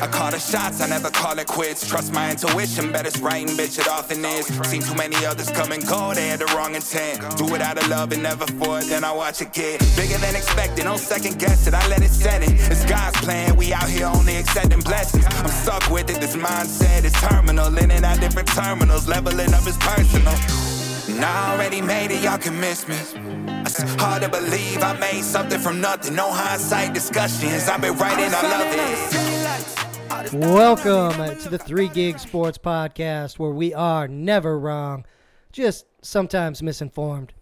I call the shots, I never call it quits. Trust my intuition, bet it's right and bitch, it often is. Seen too many others come and go, they had the wrong intent. Do it out of love and never for it, then I watch it get bigger than expected. No second guess it, I let it set it. It's God's plan, we out here only accepting blessings. I'm stuck with it, this mindset is terminal. In and out different terminals, leveling up is personal. And I already made it, y'all can miss me. It's hard to believe I made something from nothing. No hindsight discussions. I've been writing, I love it. Welcome to the Three Gig Sports Podcast, where we are never wrong, just sometimes misinformed.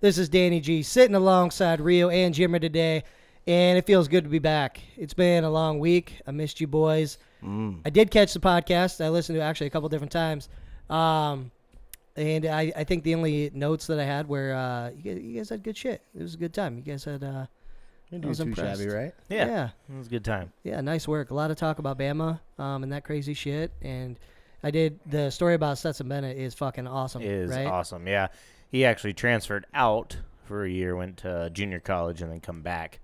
This is Danny G sitting alongside Rio and Jimmer today, and it feels good to be back. It's been a long week. I missed you boys. I did catch the podcast. I listened to it actually a couple different times. Um, and I, I think the only notes that I had were uh, you, guys, you guys had good shit. It was a good time. You guys had uh, Didn't I was do too impressed. shabby, right? Yeah. yeah. It was a good time. Yeah, nice work. A lot of talk about Bama um, and that crazy shit. And I did the story about Stetson Bennett is fucking awesome. It is right? awesome. Yeah. He actually transferred out for a year, went to junior college, and then come back.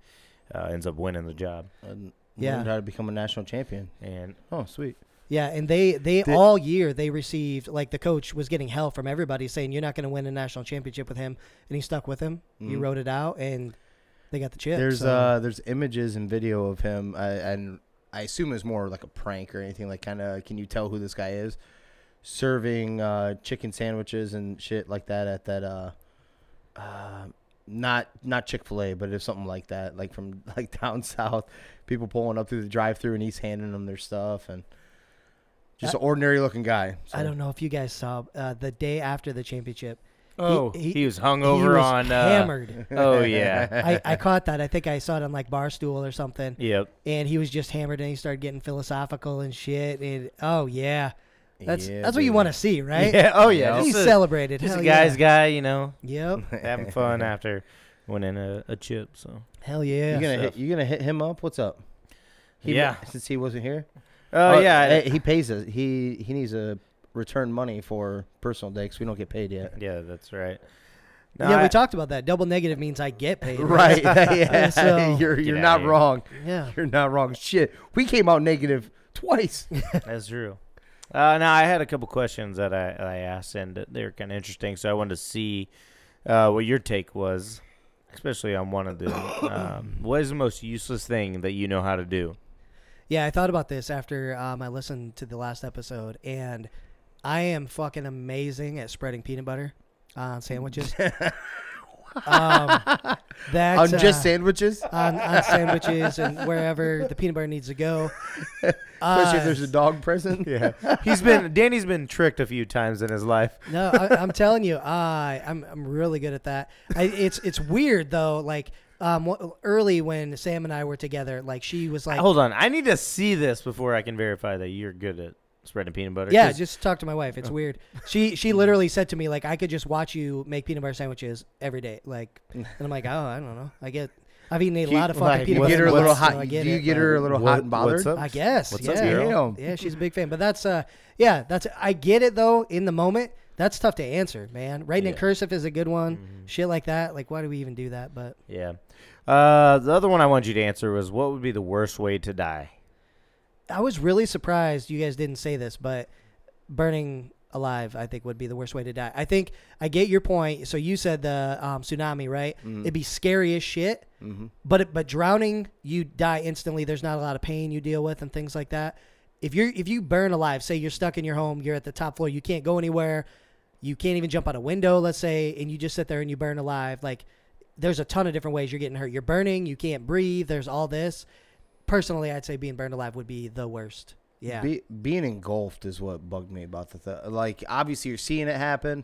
Uh, ends up winning the job. And Yeah. learned how to become a national champion. And Oh, sweet. Yeah, and they they Did- all year they received like the coach was getting hell from everybody saying you're not going to win a national championship with him, and he stuck with him. He Mhm. wrote it out, and they got the chip. There's so- uh there's images and video of him, uh, and I assume it's more like a prank or anything. Like, kind of, can you tell who this guy is? Serving uh, chicken sandwiches and shit like that at that uh, uh not not Chick Fil A, but it's something like that, like from like down south. People pulling up through the drive-through, and he's handing them their stuff, and just an ordinary looking guy. I don't know if you guys saw uh, the day after the championship. Oh, he- he, was he hungover was on. Uh, hammered. Oh yeah. I, I caught that. I think I saw it on like Barstool or something. yep. and he was just hammered and he started getting philosophical and shit. And oh yeah, that's Yeah, that's what you want to see, right? Yeah. Oh yeah. He Just a, celebrated. just a guy's yeah. guy, you know, Yep. having fun after winning a, a chip. So. Hell yeah. You gonna stuff. hit, you gonna hit him up? What's up? He, Yeah. Since he wasn't here. Oh Uh, yeah. he pays us. He he needs to return money for personal day because we don't get paid yet. yeah, that's right. No, yeah, I- we talked about that. Double negative means I get paid. Right? yeah. So- you're you're not wrong. Yeah. You're not wrong. Shit, we came out negative twice. That's true. Uh, now I had a couple questions that I, I asked, and they're kind of interesting. So I wanted to see uh, what your take was, especially on one of them. Um, what is the most useless thing that you know how to do? Yeah, I thought about this after um, I listened to the last episode, and I am fucking amazing at spreading peanut butter on sandwiches. um, that's On just uh, sandwiches, on, on sandwiches and wherever the peanut butter needs to go. especially if Uh, there's a dog present. Yeah, he's been Danny's been tricked a few times in his life. No, I, I'm telling you, I I'm I'm really good at that. I, it's it's weird though. Like um, early when Sam and I were together, like she was like, Hold on, I need to see this before I can verify that you're good at spreading peanut butter. yeah, 'cause- just talk to my wife. It's weird. She she literally said to me like, I could just watch you make peanut butter sandwiches every day. Like, and I'm like, oh, I don't know. I get. I've eaten a Do lot of fucking like, peanut You butter. get her a in little months, so hot. I Do get you it, get but- her a little What- hot and bothered? what's up? I guess. What's yeah. up, girl? Damn. Yeah, she's a big fan. But that's uh yeah, that's I get it though, in the moment. That's tough to answer, man. Writing in Yeah. cursive is a good one. Mhm. Shit like that. Like why do we even do that? But yeah. Uh, the other one I wanted you to answer was what would be the worst way to die? I was really surprised you guys didn't say this, but burning alive I think would be the worst way to die. I think I get your point. So you said the um, tsunami, right? Mm. It'd be scary as shit. Mm-hmm. But it- but drowning, you die instantly. There's not a lot of pain you deal with and things like that. If you're if you burn alive, say you're stuck in your home, you're at the top floor, you can't go anywhere, you can't even jump out a window, let's say, and you just sit there and you burn alive. Like there's a ton of different ways you're getting hurt. You're burning, you can't breathe. There's all this. Personally, I'd say being burned alive would be the worst. Yeah. Be, being engulfed is what bugged me about the th- like. Obviously, you're seeing it happen.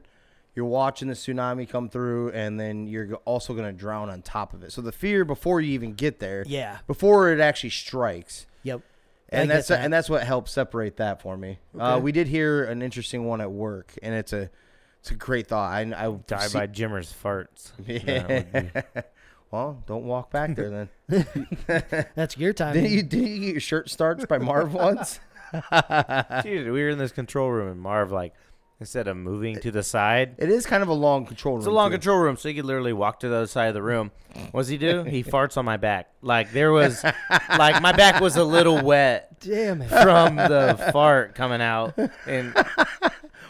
You're watching the tsunami come through, and then you're also going to drown on top of it. So the fear before you even get there, yeah. before it actually strikes, Yep. And get that's that. and that's what helped separate that for me. Uh, we did hear an interesting one at work, and it's a it's a great thought. I, I Die see- by Jimmer's farts. Yeah. Be- well, don't walk back there then. That's your time. didn't you didn't you get your shirt starched by Marv once? Dude, we were in this control room and Marv like instead of moving to the side, It is kind of a long control room. it's a long too. control room, so he could literally walk to the other side of the room. What does he do? He farts on my back. Like there was, like my back was a little wet damn it. from the fart coming out. And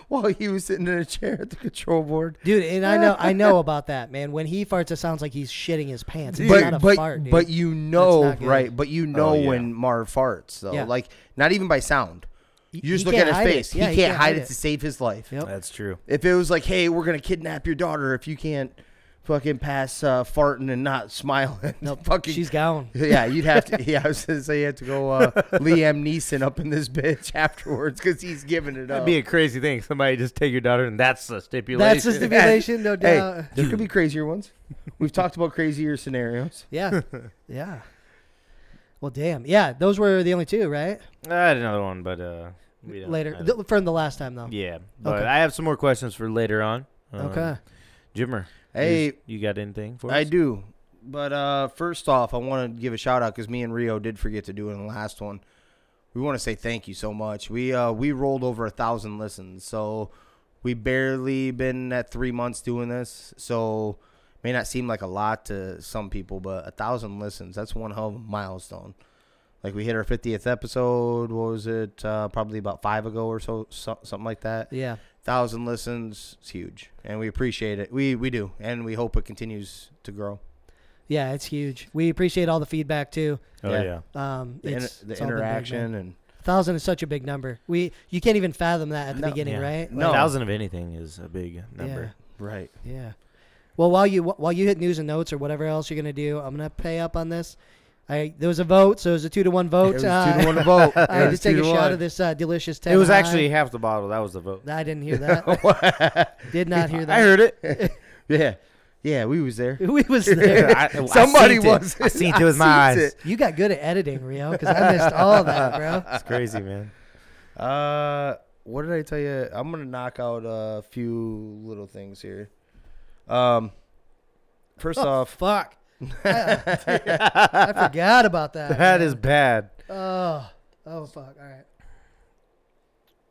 While he was sitting in a chair at the control board. Dude, and I know I know about that, man. When he farts, it sounds like he's shitting his pants. It's but not a but fart, dude. but you know not good. right but you oh, know yeah. when Marv farts though Yeah. like not even by sound you just he look can't at his hide it. face Yeah, he, can't hide it, to save his life Yep. that's true. if it was like hey we're gonna kidnap your daughter if you can't fucking pass uh, farting and not smiling Nope, fucking she's gone. yeah you'd have to yeah I was gonna say you had to go uh, Liam Neeson up in this bitch afterwards because he's giving it up That'd be a crazy thing. Somebody just take your daughter, and that's the stipulation. That's the stipulation, no hey doubt. there could be crazier ones we've talked about crazier scenarios Yeah, yeah. Well, damn. Yeah, those were the only two, right? I had another one, but uh, we don't- Later, don't- Th- from the last time though. yeah, but Okay. I have some more questions for later on. Um, Okay. Jimmer. Hey, you, got anything for us? I do. But uh, first off, I want to give a shout out because me and Rio did forget to do it in the last one. We want to say thank you so much. We uh, we rolled over a thousand listens, so we barely been at three months doing this. So may not seem like a lot to some people, but a thousand listens—that's one hell of a milestone. Like we hit our 50th episode. What was it? Uh, probably about five ago or so, so something like that Yeah. Thousand listens it's huge and we appreciate it we we do and we hope it continues to grow Yeah, it's huge. We appreciate all the feedback too. Oh Yeah. yeah. Um, the, it's, inter- the it's all big, interaction and thousand is such a big number. We you can't even fathom that at the No. beginning, Yeah. right? No. A thousand of anything is a big number. Yeah. right Yeah, yeah. Well, while you while you hit news and notes or whatever else you're gonna do, I'm gonna pay up on this. I there was a vote, so it was a two to one vote. it was Uh, two to one vote I It had to take a to shot one. of this uh, delicious. 10 It was High. actually half the bottle. That was the vote. I didn't hear that. Did not hear that. I heard it. yeah yeah we was there We was there. I- I somebody it. was I seen it with my eyes. it. You got good at editing, Rio, because I missed all that, bro. It's crazy, man. uh what did i tell you i'm gonna knock out a few little things here um first Oh, off fuck. I, I forgot about that. That man. is bad. Oh, oh, fuck. All right.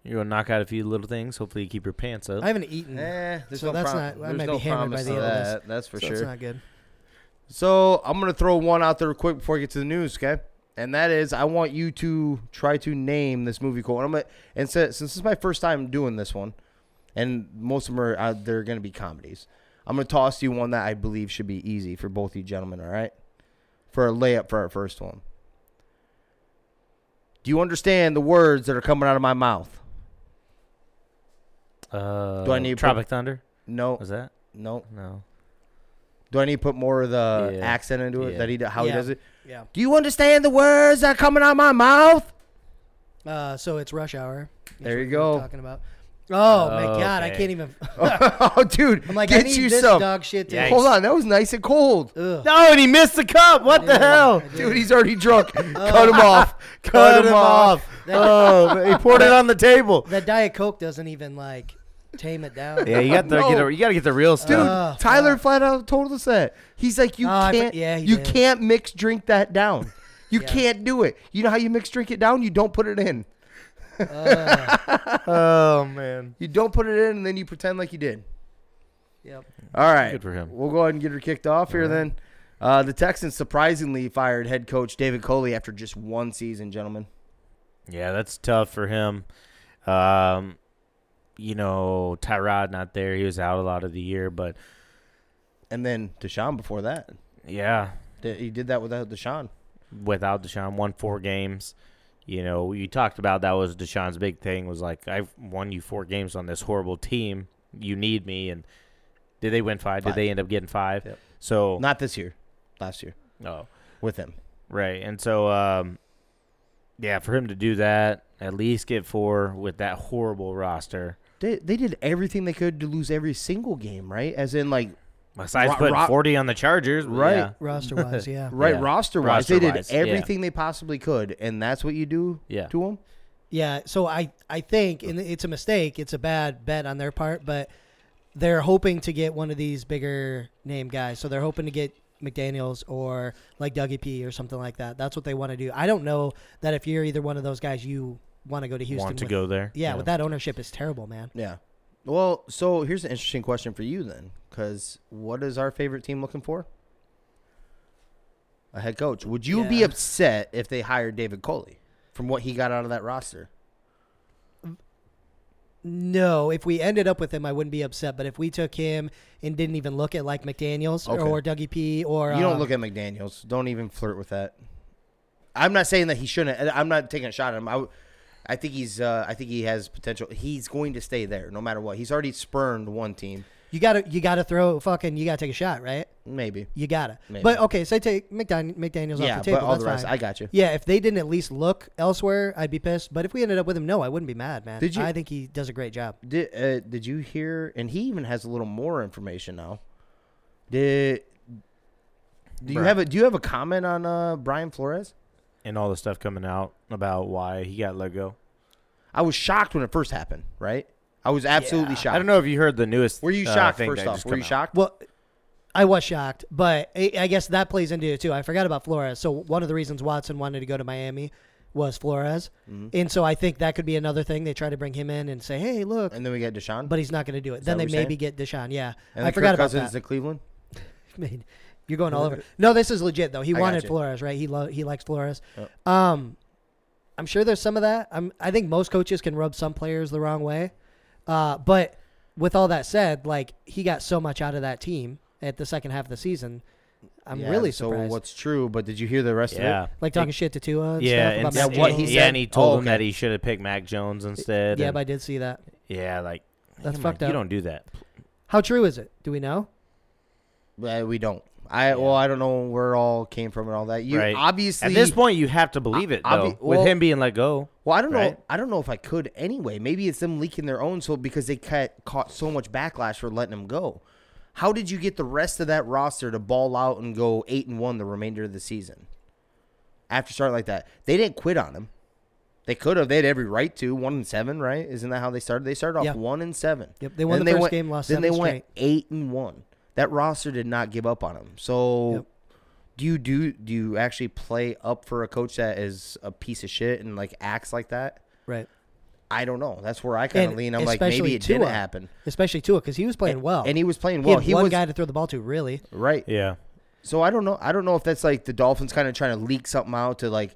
You're gonna knock out a few little things. Hopefully, you keep your pants up. I haven't eaten, eh, So no that's prom- not- I there's might no be hammered by the to end of this. that, that's for so sure it's not good. So I'm gonna throw one out there quick before I get to the news, okay? And that is, I want you to try to name this movie quote. And I'm gonna, and since, since this is my first time doing this one, and most of them are uh, they're gonna be comedies, I'm gonna toss you one that I believe should be easy for both you gentlemen. All right, for a layup for our first one. Do you understand the words that are coming out of my mouth? Uh, Do I need to Tropic Thunder? No, Was that? no. No. Do I need to put more of the Yeah. accent into it Yeah. that he do- how he does it? Yeah. Do you understand the words that are coming out of my mouth? Uh, so it's rush hour. is There you go. Talking about. Oh my god, I Okay. can't even. oh, dude, I'm like, get I need you this some. dog shit. To Hold on, that was nice and cold. Ugh. No, and he missed the cup. What the hell? Dude, he's already drunk. Cut him off. Cut, Cut him, off. That, Oh, man, he poured it on the table. that diet coke doesn't even like tame it down. Yeah, you got to No. get. A, you got to get the real Dude, stuff. Uh, Tyler fuck. flat out told us that. He's like, you Oh, I for- can't, yeah, he you did. can't mix drink that down. You Yeah. can't do it. You know how you mix drink it down? You don't put it in. Uh, oh man. You don't put it in, and then you pretend like you did. yep. All right. Good for him. We'll go ahead and get her kicked off here then. Uh, the Texans surprisingly fired head coach David Culley after just one season, gentlemen. Yeah, that's tough for him. Um, you know, Tyrod not there. He was out a lot of the year, but And then Deshaun before that. yeah, He did that without Deshaun. without Deshaun, won four games. You know, you talked about that was Deshaun's big thing was like I've won you four games on this horrible team. You need me, and did they win five? Five. Did they end up getting five? Yep. So Not this year, last year oh, with him. right, and so um, yeah, for him to do that, at least get four with that horrible roster. They, they did everything they could to lose every single game, right? As in, like, Besides Ro- putting ro- forty on the Chargers, Right. Yeah. Roster wise, yeah. right Yeah. roster wise, they did Roster-wise, yeah. everything they possibly could, and that's what you do Yeah. to them. Yeah, so I I think and it's a mistake. It's a bad bet on their part, but they're hoping to get one of these bigger name guys. So they're hoping to get McDaniel's or like Dougie P or something like that. That's what they want to do. I don't know that if you're either one of those guys, you want to go to Houston. Want to with- go there? Yeah, with that ownership is terrible, man. Yeah. Well, so here's an interesting question for you then, because what is our favorite team looking for? A head coach. Would you be upset if they hired David Culley? from what he got out of that roster. No, if we ended up with him, I wouldn't be upset. But if we took him and didn't even look at like McDaniel's Okay. or, Dougie P or You don't uh, look at McDaniel's. Don't even flirt with that. I'm not saying that he shouldn't. I'm not taking a shot at him. I, I think he's. Uh, I think he has potential. He's going to stay there no matter what. He's already spurned one team. you gotta you gotta throw fucking you gotta take a shot, right? Maybe. You gotta. Maybe. But okay, say take McDan- McDaniel's yeah, off the table. but all the rest, fine. I got you. Yeah, if they didn't at least look elsewhere, I'd be pissed. But if we ended up with him, no, I wouldn't be mad, man. Did you- I think he does a great job. Did uh, Did you hear? And he even has a little more information now. Did Do you Bruh. have a Do you have a comment on uh, Brian Flores? And all the stuff coming out about why he got let go. I was shocked when it first happened. Right? I was absolutely shocked. I don't know if you heard the newest. Were you uh, shocked thing first that off? just Were come you out. shocked? Well, I was shocked, but I, I guess that plays into it too. I forgot about Flores. So one of the reasons Watson wanted to go to Miami was Flores, Mm-hmm. and so I think that could be another thing. They try to bring him in and say, "Hey, look," And then we get Deshaun. but he's not going to do it. Is then that they what you're maybe get Deshaun. Yeah, and I then forgot Kirk about Cousins that. to Cleveland. Man, you're going all over. No, this is legit though. He I wanted you. Flores, right? He lo- he likes Flores. Yep. Um, I'm sure there's some of that. I'm I think most coaches can rub some players the wrong way. Uh, but with all that said, like he got so much out of that team at the second half of the season. I'm Yeah, really so surprised. what's true? But did you hear the rest Yeah. of it? like talking shit to Tua. And Yeah, stuff and about Yeah, Mac what Jones. he yeah, and he told Oh, him that he should have picked Mac Jones instead. Yeah, and- but I did see that. yeah, like That's come on, fucked up. You don't do that. How true is it? Do we know? Uh, we don't. I well, I don't know where it all came from and all that. You Right. obviously At this point, you have to believe it I- though. obvi- with him being let go, Well, I don't know. I don't know if I could anyway. Maybe it's them leaking their own, so because they ca- caught so much backlash for letting him go. How did you get the rest of that roster to ball out and go eight and one the remainder of the season? After starting like that, they didn't quit on him. They could have. They had every right to one and seven, right? Isn't that how they started? They started off Yeah. one and seven. Yep, they won And the first went- game, lost Then they seven went eight and one. That roster did not give up on him. So, Yep. do you do do you actually play up for a coach that is a piece of shit and like acts like that? Right. I don't know. That's where I kind of lean. I'm like, maybe it Tua. didn't happen. Especially Tua because he was playing well. and he was playing He well. had He, one was guy to throw the ball to. Really. right. yeah, So I don't know. I don't know if that's like the Dolphins kind of trying to leak something out to like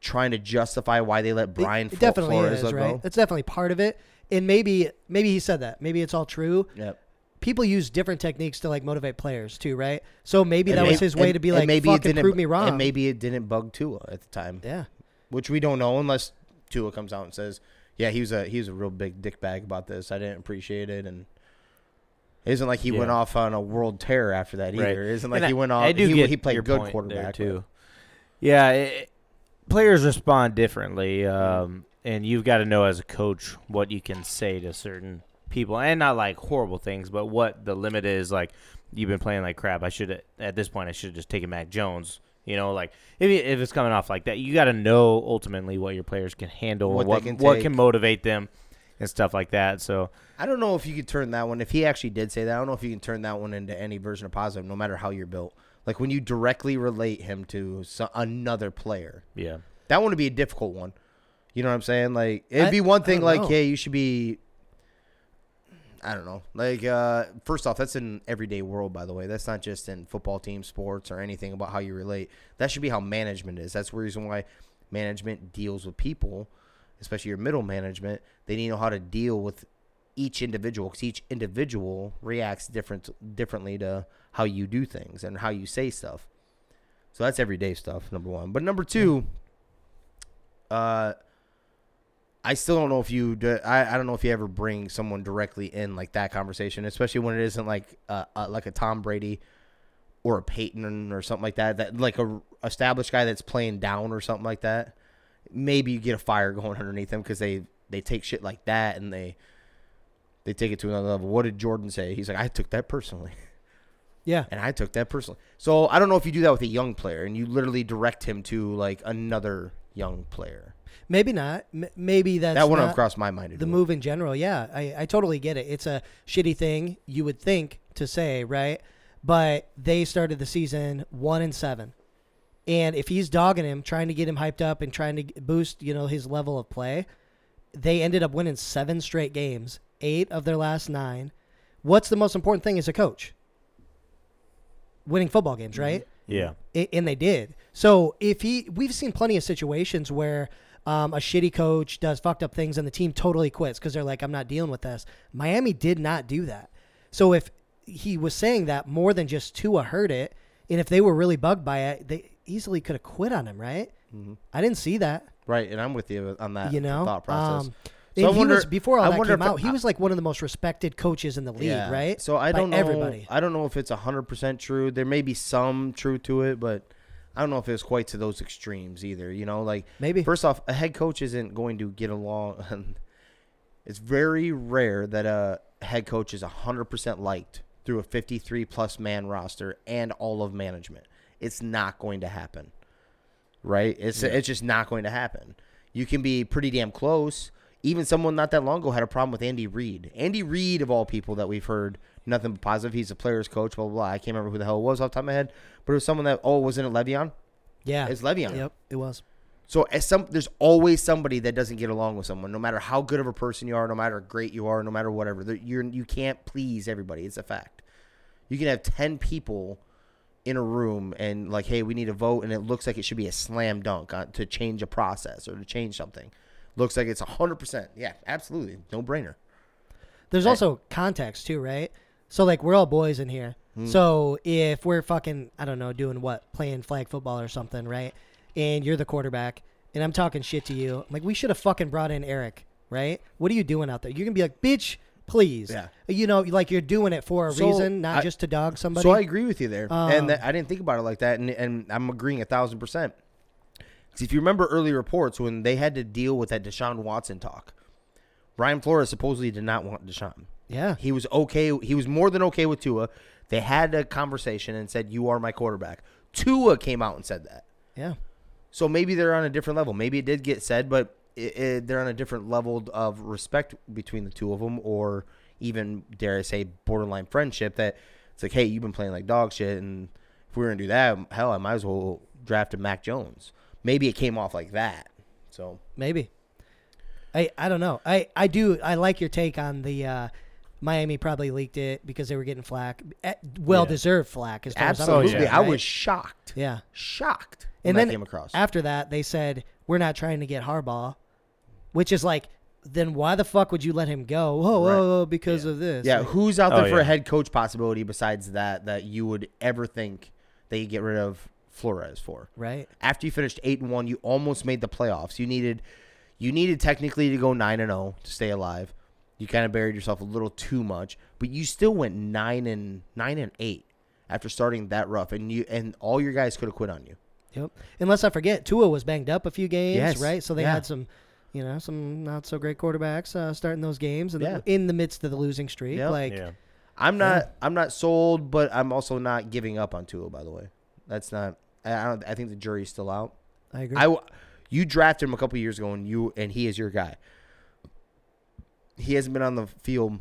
trying to justify why they let Brian it, Flo- definitely Flores is let right. go. That's definitely part of it. And maybe maybe he said that. Maybe it's all true. Yep. People use different techniques to like motivate players too, right? So maybe And that may- was his way to be like, maybe it fucking didn't prove me wrong. And maybe it didn't bug Tua at the time, yeah. which we don't know unless Tua comes out and says, "Yeah, he was a he was a real big dick bag about this. I didn't appreciate it." And it isn't like he went off on a world tear after that right. either. It isn't like And he I- went off. I do he, get he played your good point quarterback there but- too. Yeah, it, players respond differently, um, and you've got to know as a coach what you can say to certain people, and not like horrible things, but what the limit is. Like you've been playing like crap. I should at this point I should have just taken Mac Jones. You know, like if if it's coming off like that, you got to know ultimately what your players can handle, What what can what can motivate them, and stuff like that. So I don't know if you could turn that one. If he actually did say that, I don't know if you can turn that one into any version of positive, no matter how you're built. Like when you directly relate him to so, another player, yeah, that one would be a difficult one. You know what I'm saying? Like it'd I- be one thing, like, know. hey, you should be. I don't know. Like, uh, first off, that's in everyday world, by the way. That's not just in football team, sports, or anything about how you relate. That should be how management is. That's the reason why management deals with people, especially your middle management. They need to know how to deal with each individual because each individual reacts different differently to how you do things and how you say stuff. So that's everyday stuff, number one. But number two, uh, I still don't know if you. Do, I I don't know if you ever bring someone directly in like that conversation, especially when it isn't like uh, uh like a Tom Brady or a Peyton or something like that. That like a established guy that's playing down or something like that. Maybe you get a fire going underneath them because they they take shit like that and they they take it to another level. What did Jordan say? He's like, I took that personally. Yeah. And I took that personally. So I don't know if you do that with a young player and you literally direct him to like another young player. Maybe not. M- maybe that's that wouldn't have crossed my mind. The move in general. Yeah, I, I totally get it. It's a shitty thing you would think to say, right? But they started the season one and seven, and if he's dogging him, trying to get him hyped up and trying to boost, you know, his level of play, they ended up winning seven straight games, eight of their last nine. What's the most important thing as a coach? Winning football games, right? yeah. I- and they did. So if he, we've seen plenty of situations where um, a shitty coach does fucked up things and the team totally quits because they're like, I'm not dealing with this. Miami did not do that. So if he was saying that more than just Tua heard it, and if they were really bugged by it, they easily could have quit on him, right? I didn't see that. Right, and I'm with you on that you know, thought process. Um, So I wonder- was before all I that came if- out. He was like one of the most respected coaches in the league, Yeah. right? So I don't know. everybody. I don't know if it's hundred percent true. There may be some truth to it, but I don't know if it was quite to those extremes either. You know, like Maybe. first off, a head coach isn't going to get along. it's very rare that a head coach is hundred percent liked through a fifty-three plus man roster and all of management. It's not going to happen, right? It's it's just not going to happen. You can be pretty damn close. Even someone not that long ago had a problem with Andy Reid. Andy Reid, of all people that we've heard nothing but positive. He's a player's coach, blah, blah, blah. I can't remember who the hell it was off the top of my head, but it was someone that, oh, wasn't it Le'Veon? yeah, It's Le'Veon. Yep, it was. So as some, there's always somebody that doesn't get along with someone, no matter how good of a person you are, no matter how great you are, no matter whatever. You're, you can't please everybody. It's a fact. You can have 10 people in a room and like, hey, we need a vote, and it looks like it should be a slam dunk uh, to change a process or to change something. Looks like it's 100%. Yeah, absolutely. No brainer. There's Right. also context too, right? So like we're all boys in here. Hmm. So if we're fucking I don't know doing what playing flag football or something, right? And you're the quarterback, and I'm talking shit to you. I'm like we should have fucking brought in Eric, right? What are you doing out there? You're gonna be like, bitch, please. Yeah. You know, like you're doing it for a So, reason, not I- just to dog somebody. So I agree with you there, Um, and that, I didn't think about it like that, and, and I'm agreeing a thousand percent. 'Cause if you remember early reports when they had to deal with that Deshaun Watson talk, Brian Flores supposedly did not want Deshaun. yeah. He was okay. He was more than okay with Tua. They had a conversation and said, "You are my quarterback." Tua came out and said that. Yeah. So maybe they're on a different level. Maybe it did get said, but it, it, they're on a different level of respect between the two of them, or even dare I say, borderline friendship. That it's like, hey, you've been playing like dog shit, and if we are gonna do that, hell, I might as well draft a Mac Jones. Maybe it came off like that. So Maybe. I I don't know. I I do I like your take on the uh, Miami probably leaked it because they were getting flack, well deserved flack as far as I'm absolutely, concerned, I was shocked. yeah. Shocked. When And that then came across. after that, they said we're not trying to get Harbaugh, which is like, then why the fuck would you let him go? Oh, Right. oh, oh, because of this. Yeah, Like, who's out there Oh, for yeah. a head coach possibility besides that that you would ever think they could get rid of Flores for? right. After you finished eight and one, you almost made the playoffs. You needed you needed technically to go nine and zero to stay alive. You kind of buried yourself a little too much, but you still went nine and nine and eight after starting that rough, and you and all your guys could have quit on you. Yep. Unless I forget, Tua was banged up a few games, Yes. right? So they Yeah. had some, you know, some not so great quarterbacks uh, starting those games, and Yeah. in the midst of the losing streak, Yep. like. yeah. I'm not I'm not sold, but I'm also not giving up on Tua. By the way, that's not. I I don't. I think the jury's still out. I agree. I you drafted him a couple years ago, and you and he is your guy. He hasn't been on the field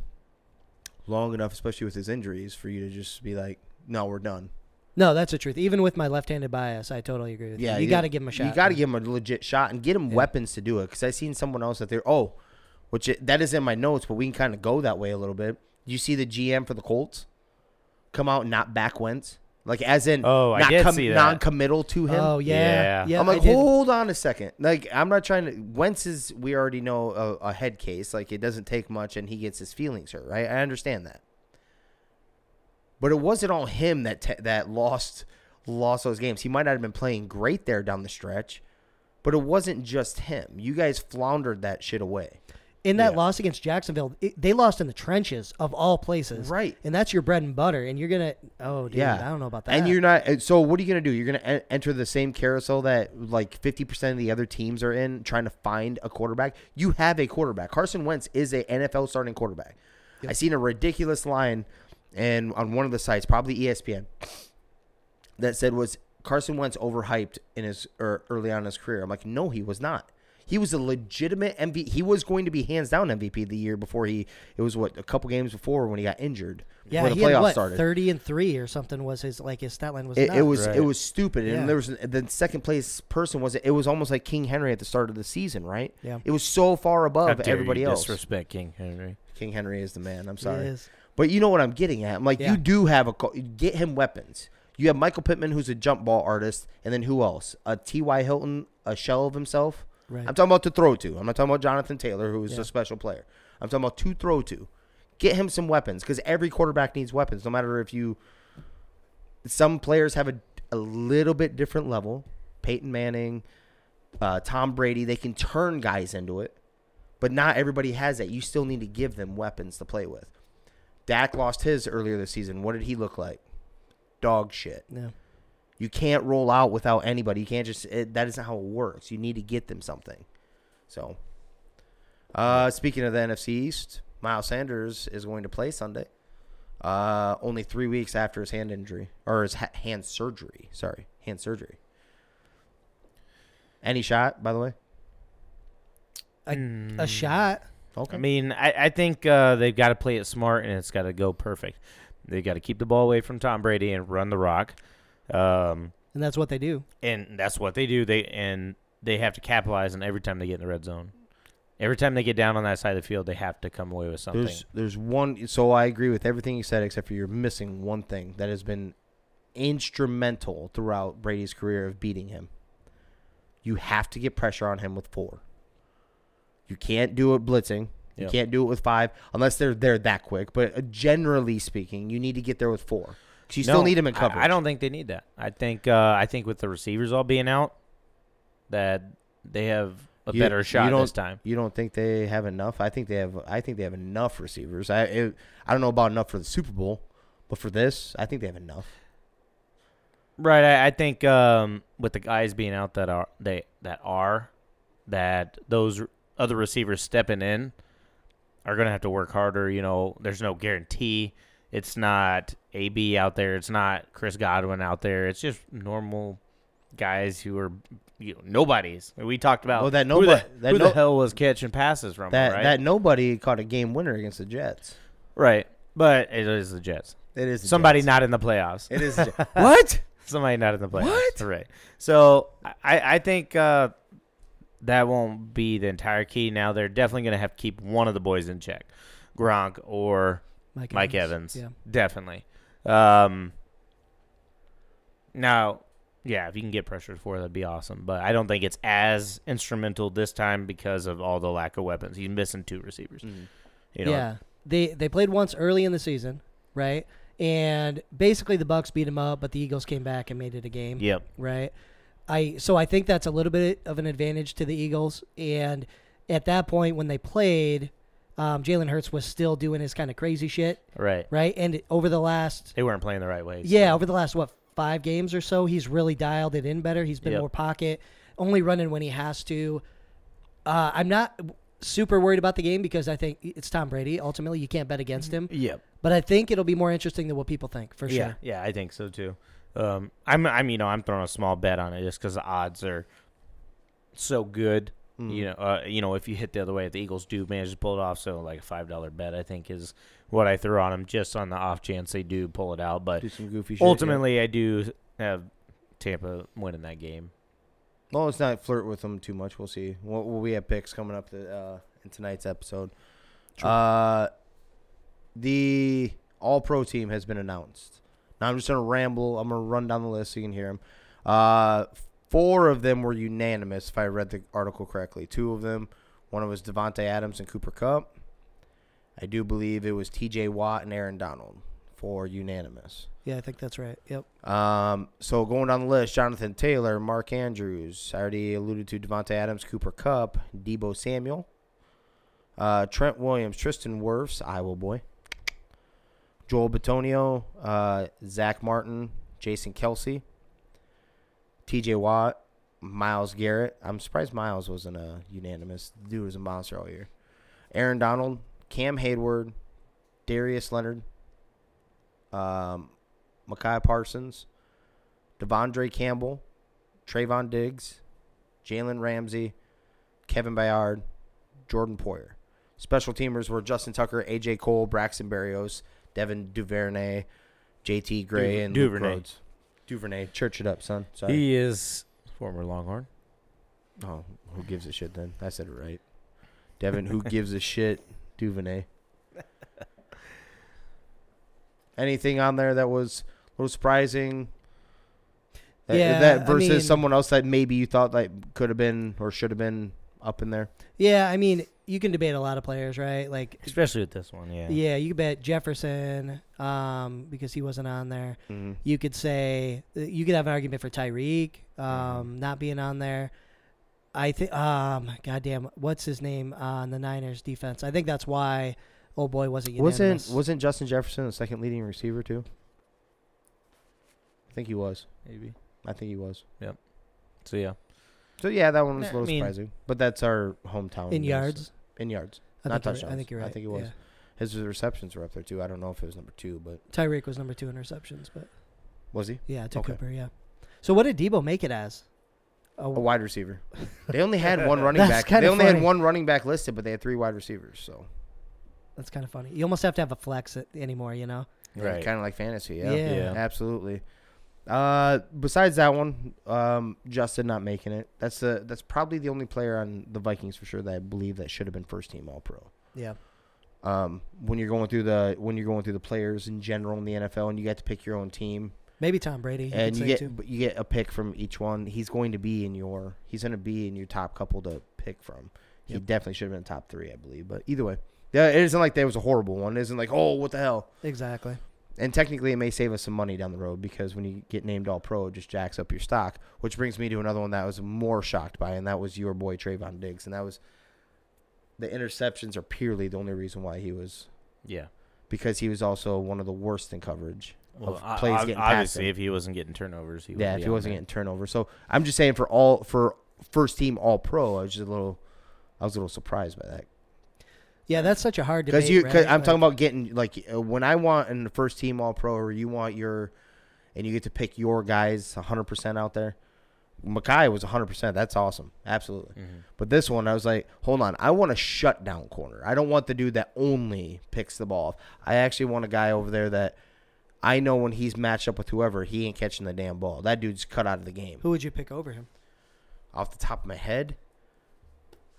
long enough, especially with his injuries, for you to just be like, "No, we're done." no, that's the truth. Even with my left-handed bias, I totally agree with Yeah, you. You got to give him a shot. You got to give him a legit shot and get him Yeah. weapons to do it. Because I seen someone else that they're oh, which it, that is in my notes, but we can kind of go that way a little bit. You see the GM for the Colts come out and not back Wentz, like as in Oh, I not did see that. non-committal to him. Oh yeah, Yeah. yeah. I'm like, hold on a second. Like, I'm not trying to. Wentz is, we already know a, a head case. Like, it doesn't take much, and he gets his feelings hurt, right? I understand that. But it wasn't all him that te- that lost lost those games. He might not have been playing great there down the stretch, but it wasn't just him. You guys floundered that shit away. In that Yeah. loss against Jacksonville, it, they lost in the trenches of all places, Right. And that's your bread and butter, and you're gonna. Oh, dude, yeah, I don't know about that. And you're not. So what are you gonna do? You're gonna en- enter the same carousel that like 50 percent of the other teams are in, trying to find a quarterback. You have a quarterback. Carson Wentz is a NFL starting quarterback. I seen a ridiculous line, and on one of the sites, probably ESPN, that said was Carson Wentz overhyped in his or early on in his career. I'm like, no, he was not. He was a legitimate MVP. He was going to be hands down MVP the year before he. It was what a couple games before when he got injured. yeah, the he had what started. thirty and three or something was his like his stat line was. It, it nuts. was it was stupid, and Yeah. there was the second place person was it was almost like King Henry at the start of the season, right? Yeah. it was so far above dare everybody you else. Disrespect King Henry. King Henry is the man. I'm It sorry, is. but you know what I'm getting at. I'm like, Yeah. you do have a get him weapons. You have Michael Pittman, who's a jump ball artist, and then who else? A T.Y. Hilton, a shell of himself. Right. I'm talking about to throw to. I'm not talking about Jonathan Taylor, who is Yeah. a special player. I'm talking about to throw to. Get him some weapons because every quarterback needs weapons. No matter if you, some players have a, a little bit different level. Peyton Manning, uh, Tom Brady, they can turn guys into it, but not everybody has that. You still need to give them weapons to play with. Dak lost his earlier this season. What did he look like? Dog shit. Yeah. You can't roll out without anybody. You can't just. It, that isn't how it works. You need to get them something. So, uh, speaking of the NFC East, Miles Sanders is going to play Sunday. Uh, only three weeks after his hand injury or his ha- hand surgery. Sorry, hand surgery. Any shot, by the way? A, Mm. a shot. Okay. I mean, I, I think uh, they've got to play it smart and it's got to go perfect. They've got to keep the ball away from Tom Brady and run the rock, um, And that's what they do. and that's what they do. They and they have to capitalize on every time they get in the red zone. Every time they get down on that side of the field, they have to come away with something. There's there's one. So I agree with everything you said, except for you're missing one thing that has been instrumental throughout Brady's career of beating him. You have to get pressure on him with four. You can't do it blitzing. You Yep. can't do it with five unless they're there that quick. But uh, generally speaking, you need to get there with four. You still No, need him in I- coverage. I, don't think they need that. I think uh, I think with the receivers all being out, that they have a You- better you shot don't- this time. You don't think they have enough? I think they have. I think they have enough receivers. I it, I don't know about enough for the Super Bowl, but for this, I think they have enough. Right. I, I think um, with the guys being out that are they that are that those other receivers stepping in are gonna have to work harder. You know, there's no guarantee. It's not AB out there. It's not Chris Godwin out there. It's just normal guys who are you know, nobodies. We talked about Well, that who, the, that who no- the hell was catching passes from That right? that nobody caught a game winner against the Jets. right. But it is the Jets. It is the Somebody Jets. not in the playoffs. It is what? Somebody not in the playoffs. What? Right. So I, I think uh, that won't be the entire key. Now they're definitely going to have to keep one of the boys in check, Gronk or Mike, Mike Evans. Yeah. Definitely. Um, now, yeah, if you can get pressure for that'd be awesome. But I don't think it's as instrumental this time because of all the lack of weapons. He's missing two receivers. You know, yeah. They they played once early in the season, right? And basically the Bucks beat him up, but the Eagles came back and made it a game. Yep. right? I so I think that's a little bit of an advantage to the Eagles. And at that point, when they played, um, Jalen Hurts was still doing his kind of crazy shit, Right. right? And over the last, They weren't playing the right way. so- yeah, over the last what five games or so, he's really dialed it in better. He's been Yep. more pocket, only running when he has to. Uh, I'm not super worried about the game because I think it's Tom Brady. Ultimately, you can't bet against him. Yep. But I think it'll be more interesting than what people think for Yeah, sure. yeah, I think so too. Um, I'm, I'm, you know, I'm throwing a small bet on it just because the odds are so good. Hmm. You know, uh, you know, if you hit the other way, if the Eagles do manage to pull it off, so like a five dollar bet, I think is what I threw on them, just on the off chance they do pull it out. But Do some goofy shit. yeah. ultimately, I do have Tampa winning that game. well, let's not flirt with them too much. We'll see. We'll, we have picks coming up the, uh, in tonight's episode. Uh, the All Pro team has been announced. Now I'm just gonna ramble. I'm gonna run down the list so you can hear them. Uh, four of them were unanimous, if I read the article correctly. Two of them, one was Davante Adams and Cooper Kupp. I do believe it was T.J. Watt and Aaron Donald for unanimous. Yeah, I think that's right. Yep. Um, so going down the list, Jonathan Taylor, Mark Andrews. I already alluded to Davante Adams, Cooper Kupp, Deebo Samuel, uh, Trent Williams, Tristan Wirfs, Iowa boy, Joel Bitonio, uh, Zach Martin, Jason Kelce, T.J. Watt, Myles Garrett. I'm surprised Myles wasn't a unanimous. The dude was a monster all year. Aaron Donald, Cam Heyward, Darius Leonard, um, Micah Parsons, De'Vondre Campbell, Trevon Diggs, Jalen Ramsey, Kevin Byard, Jordan Poyer. Special teamers were Justin Tucker, AJ Cole, Braxton Berrios, Devin Duvernay, JT Gray, Du- and Luke Duvernay. Rhodes. Duvernay. Church it up, son. Sorry. He is former Longhorn. oh, who gives a shit then? I said it right. Devin, who gives a shit? Duvernay. Anything on there that was a little surprising? Uh, Yeah, that I versus mean- someone else that maybe you thought like could have been or should have been up in there. Yeah, I mean, you can debate a lot of players, right? Like, Especially with this one, yeah. yeah, you could bet Jefferson um, because he wasn't on there. Mhm. You could say you could have an argument for Tyreek um, Mm-hmm. not being on there. I think, um, goddamn, what's his name on the Niners defense? I think that's why old boy wasn't unanimous. Wasn't wasn't Justin Jefferson the second leading receiver too? I think he was. Maybe. I think he was. Yep. So yeah. So yeah, that one was a little I mean- surprising. But that's our hometown. in news. yards? In yards. I Not think right. touchdowns. I think you're right. I think it was. yeah. His receptions were up there too. I don't know if it was number two, but Tyreek was number two in receptions, but was he yeah, to Okay. Cooper, yeah. So what did Deebo make it as? a wide receiver? They only had one running back. They only funny. had one running back listed, but they had three wide receivers. So That's kind of funny. You almost have to have a flex it anymore, you know? Right. kind of like fantasy. Yeah. Yeah. Yeah. Absolutely. Uh, besides that one, um, Justin not making it. That's the that's probably the only player on the Vikings for sure that I believe that should have been first team All Pro. Yeah. Um, when you're going through the when you're going through the players in general in the NFL and you get to pick your own team Maybe Tom Brady. You and you get too. you get a pick from each one, he's going to be in your he's going to be in your top couple to pick from. He Yep. definitely should have been top three, I believe. But either way, yeah, it isn't like there was a horrible one. It isn't like oh what the hell. Exactly. And technically, it may save us some money down the road because when you get named All Pro, it just jacks up your stock. Which brings me to another one that I was more shocked by, and that was your boy Trevon Diggs, and that was the interceptions are purely the only reason why he was Yeah. because he was also one of the worst in coverage Well, of I- plays ob- getting obviously, him. if he wasn't getting turnovers, he would yeah, if he wasn't there. getting turnovers. So I'm just saying for all for first team All Pro, I was just a little, I was a little surprised by that Yeah, that's such a hard debate. because you. Cause right? I'm Like, talking about getting like uh, when I want in the first team All Pro, or you want your, and you get to pick your guys 100 percent out there. Micah was 100. percent That's awesome, absolutely. Mhm. But this one, I was like, hold on, I want a shutdown corner. I don't want the dude that only picks the ball. I actually want a guy over there that I know when he's matched up with whoever, he ain't catching the damn ball. That dude's cut out of the game. Who would you pick over him? Off the top of my head,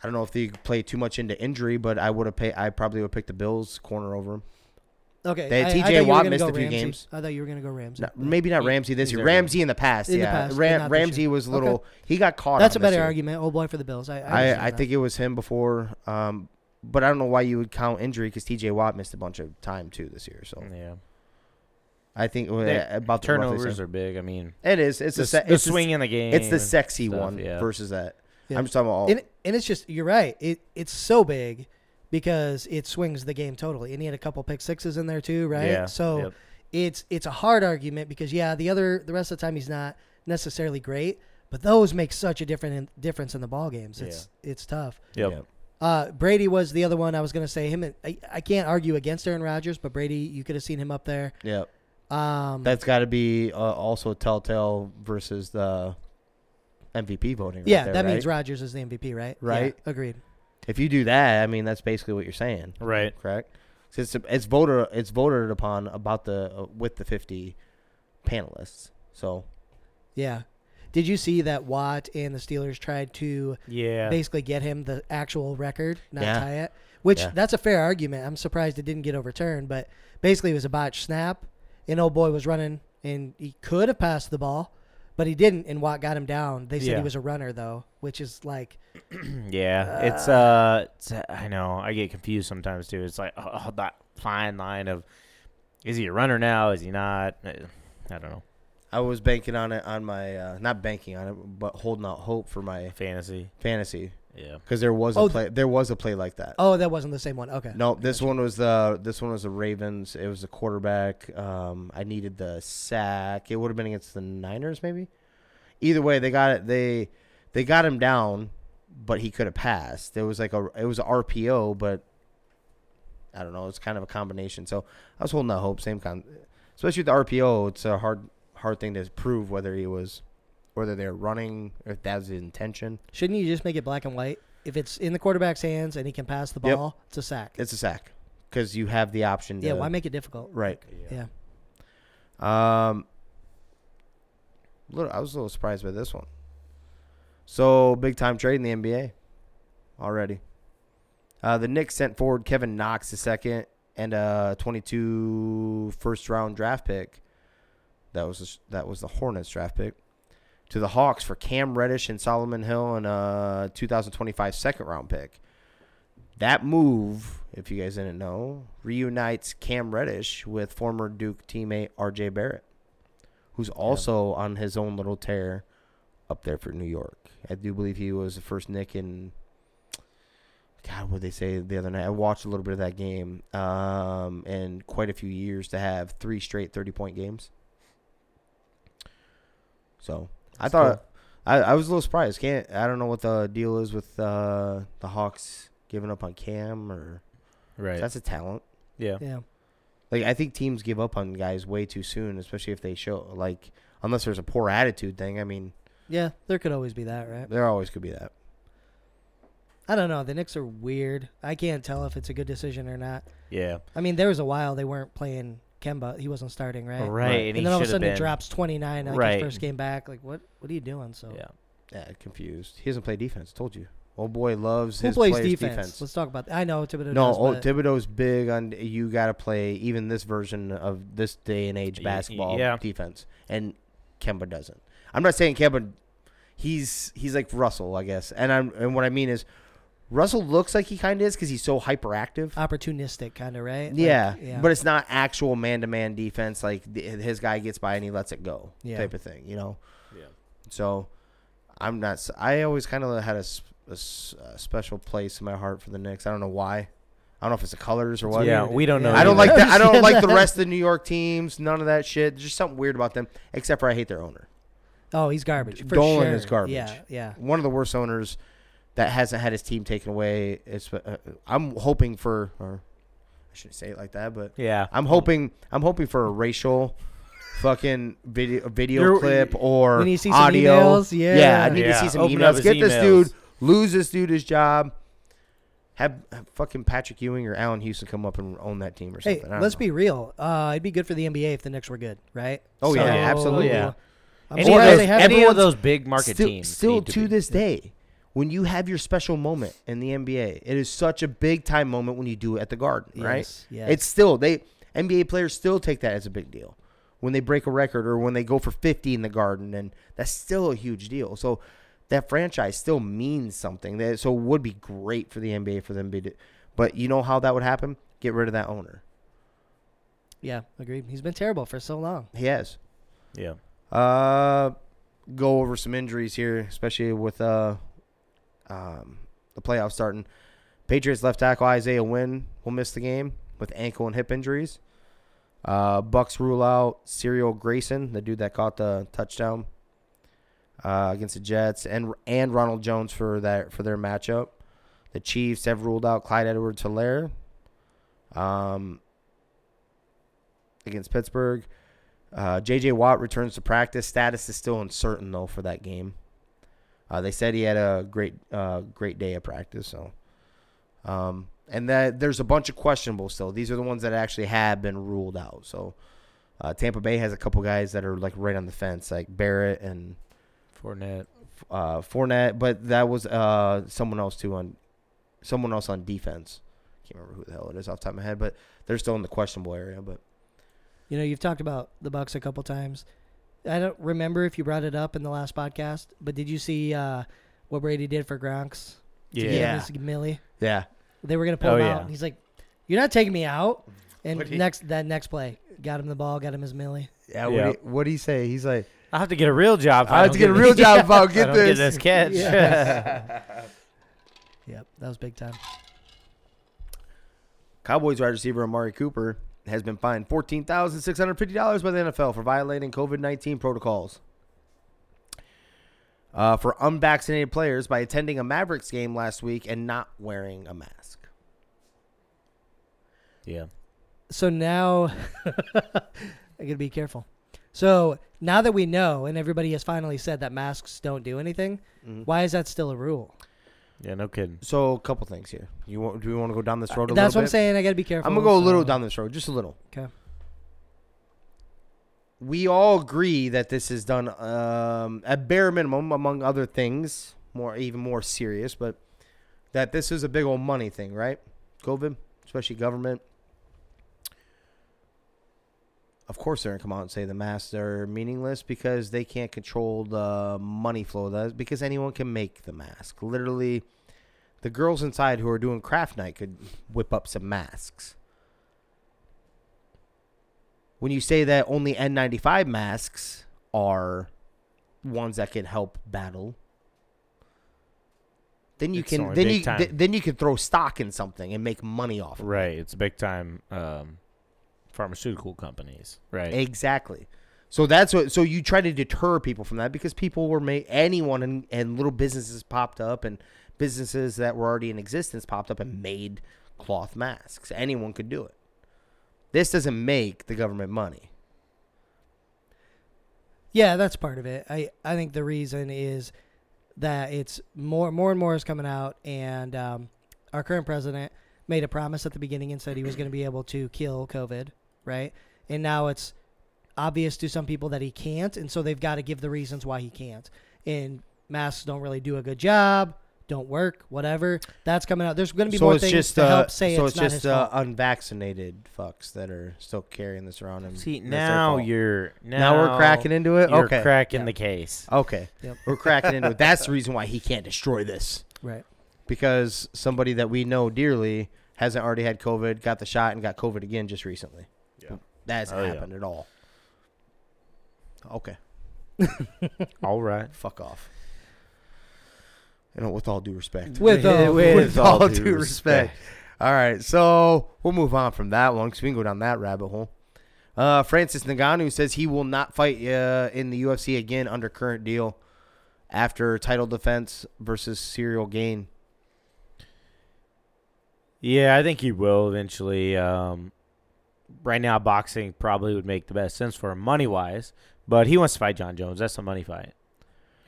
I don't know if they play too much into injury, but I would have paid. I probably would pick the Bills corner over him. Okay. They- I- I TJ thought Watt missed a few Ramsey. games. I thought you were gonna go Ramsey. No, maybe not Ramsey this year. Ramsey in the past, In the yeah. past, Ram- Ramsey year. was a Okay. little. He got caught. That's a better year. argument. Oh boy, for the Bills. I I, I, I think it was him before, um, but I don't know why you would count injury because T.J. Watt missed a bunch of time too this year. So Yeah. I think uh, They- about the roughly Turnovers are big. I mean, It is. It's the, a se- the it's the- swing in the game. It's the sexy stuff, one yeah. versus that. Yeah. I'm just talking about. All, and, and it's just you're right. It it's so big because it swings the game totally. And he had a couple pick sixes in there too, right? Yeah. So yep. it's it's a hard argument because yeah, the other the rest of the time he's not necessarily great, but those make such a different difference in the ball games. It's it's tough. Yep. Yeah. Uh, Brady was the other one I was gonna say. Him, and, I, I can't argue against Aaron Rodgers, but Brady, you could have seen him up there. yeah, Um, that's got to be uh, also a telltale versus the MVP voting. right yeah, there, that means right? Rodgers is the MVP, right? Yeah, Right. agreed. if you do that, I mean that's basically what you're saying, Right. correct? 'Cause It's it's voted it's voted upon about the uh, with the 50 panelists. So Yeah. Did you see that Watt and the Steelers tried to Yeah. basically get him the actual record, not Yeah. tie it? Which Yeah. that's a fair argument. I'm surprised it didn't get overturned, but basically it was a botched snap, and old boy was running, and he could have passed the ball, but he didn't, and Watt got him down. They said Yeah. he was a runner though, which is like, Yeah, it's uh, it's, I know I get confused sometimes too. It's like oh, that fine line of, is he a runner now? Is he not? Uh, I don't know. I was banking on it on my uh, not banking on it, but holding out hope for my Fantasy. fantasy Yeah. because there was a Oh, play there was a play like that. oh, that wasn't the same one. Okay. No, this one was the this one was the Ravens. It was the quarterback. Um, I needed the sack. It would have been against the Niners, maybe. Either way, they got it. They they got him down, but he could have passed. It was like a it was a RPO, but I don't know. It's kind of a combination. So I was holding out hope. Same con, especially with the RPO. It's a hard hard thing to prove whether he was whether they're running or if that was his intention. Shouldn't you just make it black and white? If it's in the quarterback's hands and he can pass the Yep. ball, it's a sack. It's a sack because you have the option. To, yeah, why make it difficult? right? Yeah. Um, little, I was a little surprised by this one. So big time trade in the NBA already. Uh, the Knicks sent forward Kevin Knox the second and a 22 first round draft pick. That was that was the Hornets draft pick. To the Hawks for Cam Reddish and Solomon Hill and a 2025 second round pick. That move, if you guys didn't know, reunites Cam Reddish with former Duke teammate RJ Barrett, who's also on his own little tear up there for New York. I do believe he was the first Knick in. God, what did they say the other night? I watched a little bit of that game, um, in quite a few years to have three straight thirty point games. So I That's thought I, I was a little surprised. Can't I don't know what the deal is with uh, the Hawks giving up on Cam or Right. that's a talent. yeah. Yeah. Like I think teams give up on guys way too soon, especially if they show like unless there's a poor attitude thing. I mean, Yeah, there could always be that, right? there always could be that. I don't know. The Knicks are weird. I can't tell if it's a good decision or not. Yeah. I mean, there was a while they weren't playing Kemba. He wasn't starting, right? Right. Right. And, And, he then all of a should have sudden been. it drops 29 like Right. his first game back. Like, what What are you doing? So, Yeah. Yeah, confused. He doesn't play defense. Told you. Old boy loves who his plays players' defense? Let's talk about that. I know Thibodeau No, does, oh, but Thibodeau's big on you got to play even this version of this day and age Y- y- basketball yeah. defense, and Kemba doesn't. I'm not saying Kemba, he's he's like Russell, I guess, and I'm and what I mean is, Russell looks like he kind of is because he's so hyperactive. opportunistic, kind of, right? Like, yeah, yeah. but it's not actual man to man defense. Like the, his guy gets by and he lets it go, Yeah. type of thing. You know. Yeah. So, I'm not. I always kind of had a special place in my heart for the Knicks. I don't know why. I don't know if it's the colors or what. Yeah, we don't know. I don't like that. I don't like the rest of the New York teams. None of that shit. There's just something weird about them. Except for I hate their owner. oh, he's garbage. For Dolan sure. is garbage. Yeah, yeah. One of the worst owners that hasn't had his team taken away. It's, uh, I'm hoping for, or I shouldn't say it like that, but Yeah. I'm hoping. I'm hoping for a racial, fucking video video You're- clip or We need to see some audio. emails, yeah. I need to Yeah, see some open up emails. his Get this dude, lose this dude his job. Have, have fucking Patrick Ewing or Allan Houston come up and own that team or something. I don't let's know. be real. Uh, it'd be good for the NBA if the Knicks were good, right? Oh, yeah, absolutely. Yeah. Any, Or of those, they haven't- any of those big market still, teams. Still need to, be. this day, when you have your special moment in the NBA, it is such a big time moment when you do it at the Garden, right? Yes, yes. It's still they NBA players still take that as a big deal when they break a record or when they go for 50 in the Garden, and that's still a huge deal. So that franchise still means something. That so it would be great for the NBA for them to. be- But you know how that would happen? Get rid of that owner. yeah, agreed. He's been terrible for so long. He has. Yeah. Uh, go over some injuries here, especially with uh, um, the playoffs starting. Patriots left tackle Isaiah Wynn will miss the game with ankle and hip injuries. Uh, Bucs rule out Cyril Grayson, the dude that caught the touchdown uh, against the Jets, and and Ronald Jones for that for their matchup. The Chiefs have ruled out Clyde Edwards-Helaire um, against Pittsburgh. Uh, J.J. Watt returns to practice. Status is still uncertain though for that game. Uh, they said he had a great, uh, great day of practice. So, um, and that there's a bunch of questionable still. These are the ones that actually have been ruled out. So, uh, Tampa Bay has a couple guys that are like right on the fence, like Barrett and Fournette. uh, Fournette, but that was uh, someone else too on someone else on defense. Can't remember who the hell it is off the top of my head, but they're still in the questionable area. But You know, you've talked about the Bucs a couple times. I don't remember if you brought it up in the last podcast, but did you see uh, what Brady did for Gronks? to get Yeah. his millie? yeah, They were gonna pull Oh, him yeah. out. He's like, "You're not taking me out." And What'd he- next that next play, got him the ball, got him his millie. yeah. Yeah. What do he say? He's like, I have to get a real job. if I have don't to get a this- real job if I don't I get don't this. Get this catch. Yep, that was big time. Cowboys wide receiver Amari Cooper has been fined fourteen thousand six hundred fifty dollars by the NFL for violating COVID nineteen protocols. Uh, for unvaccinated players by attending a Mavericks game last week and not wearing a mask. yeah. So now I gotta be careful. So now that we know, and everybody has finally said that masks don't do anything, Mhm. why is that still a rule? Yeah. No kidding. So a couple things here. You want? Do we want to go down this road a That's little what I'm bit? saying. I gotta be careful. I'm gonna go a little down this road, just a little. Okay. We all agree that this is done um, at bare minimum, among other things, more even more serious, but that this is a big old money thing, right? COVID, especially government. Of course they're gonna come out and say the masks are meaningless because they can't control the money flow. That because anyone can make the mask. Literally, the girls inside who are doing craft night could whip up some masks. When you say that only N95 masks are ones that can help battle, then you It's can then you th- then you can throw stock in something and make money off of it. Right. It's big time um, pharmaceutical companies. Right. Exactly. So that's what. So you try to deter people from that because people were made anyone and, and little businesses popped up and businesses that were already in existence popped up and made cloth masks. Anyone could do it. This doesn't make the government money. Yeah, that's part of it. I, I think the reason is that it's more more and more is coming out, and um, our current president made a promise at the beginning and said he was going to be able to kill COVID, right? And now it's obvious to some people that he can't, and so they've got to give the reasons why he can't. And masks don't really do a good job, don't work, whatever. That's coming out. There's going to be so more things just to uh, help say so it's, it's, not just his uh, fault. unvaccinated fucks that are still carrying this around. And See, now you're now, now we're cracking into it. You're okay, cracking Yeah. the case. okay, Yep. we're cracking into it. That's the reason why he can't destroy this. Right. because somebody that we know dearly hasn't already had COVID, got the shot, and got COVID again just recently. Yeah. That hasn't Oh, yeah. happened at all. Okay, All right. fuck off. You know, with all due respect. With all- with all due respect. All right, so we'll move on from that one because we can go down that rabbit hole. Uh, Francis Ngannou says he will not fight uh, in the UFC again under current deal after title defense versus Ciryl Gane. Yeah, I think he will eventually. Um, right now, boxing probably would make the best sense for him money wise, but he wants to fight Jon Jones. That's a money fight,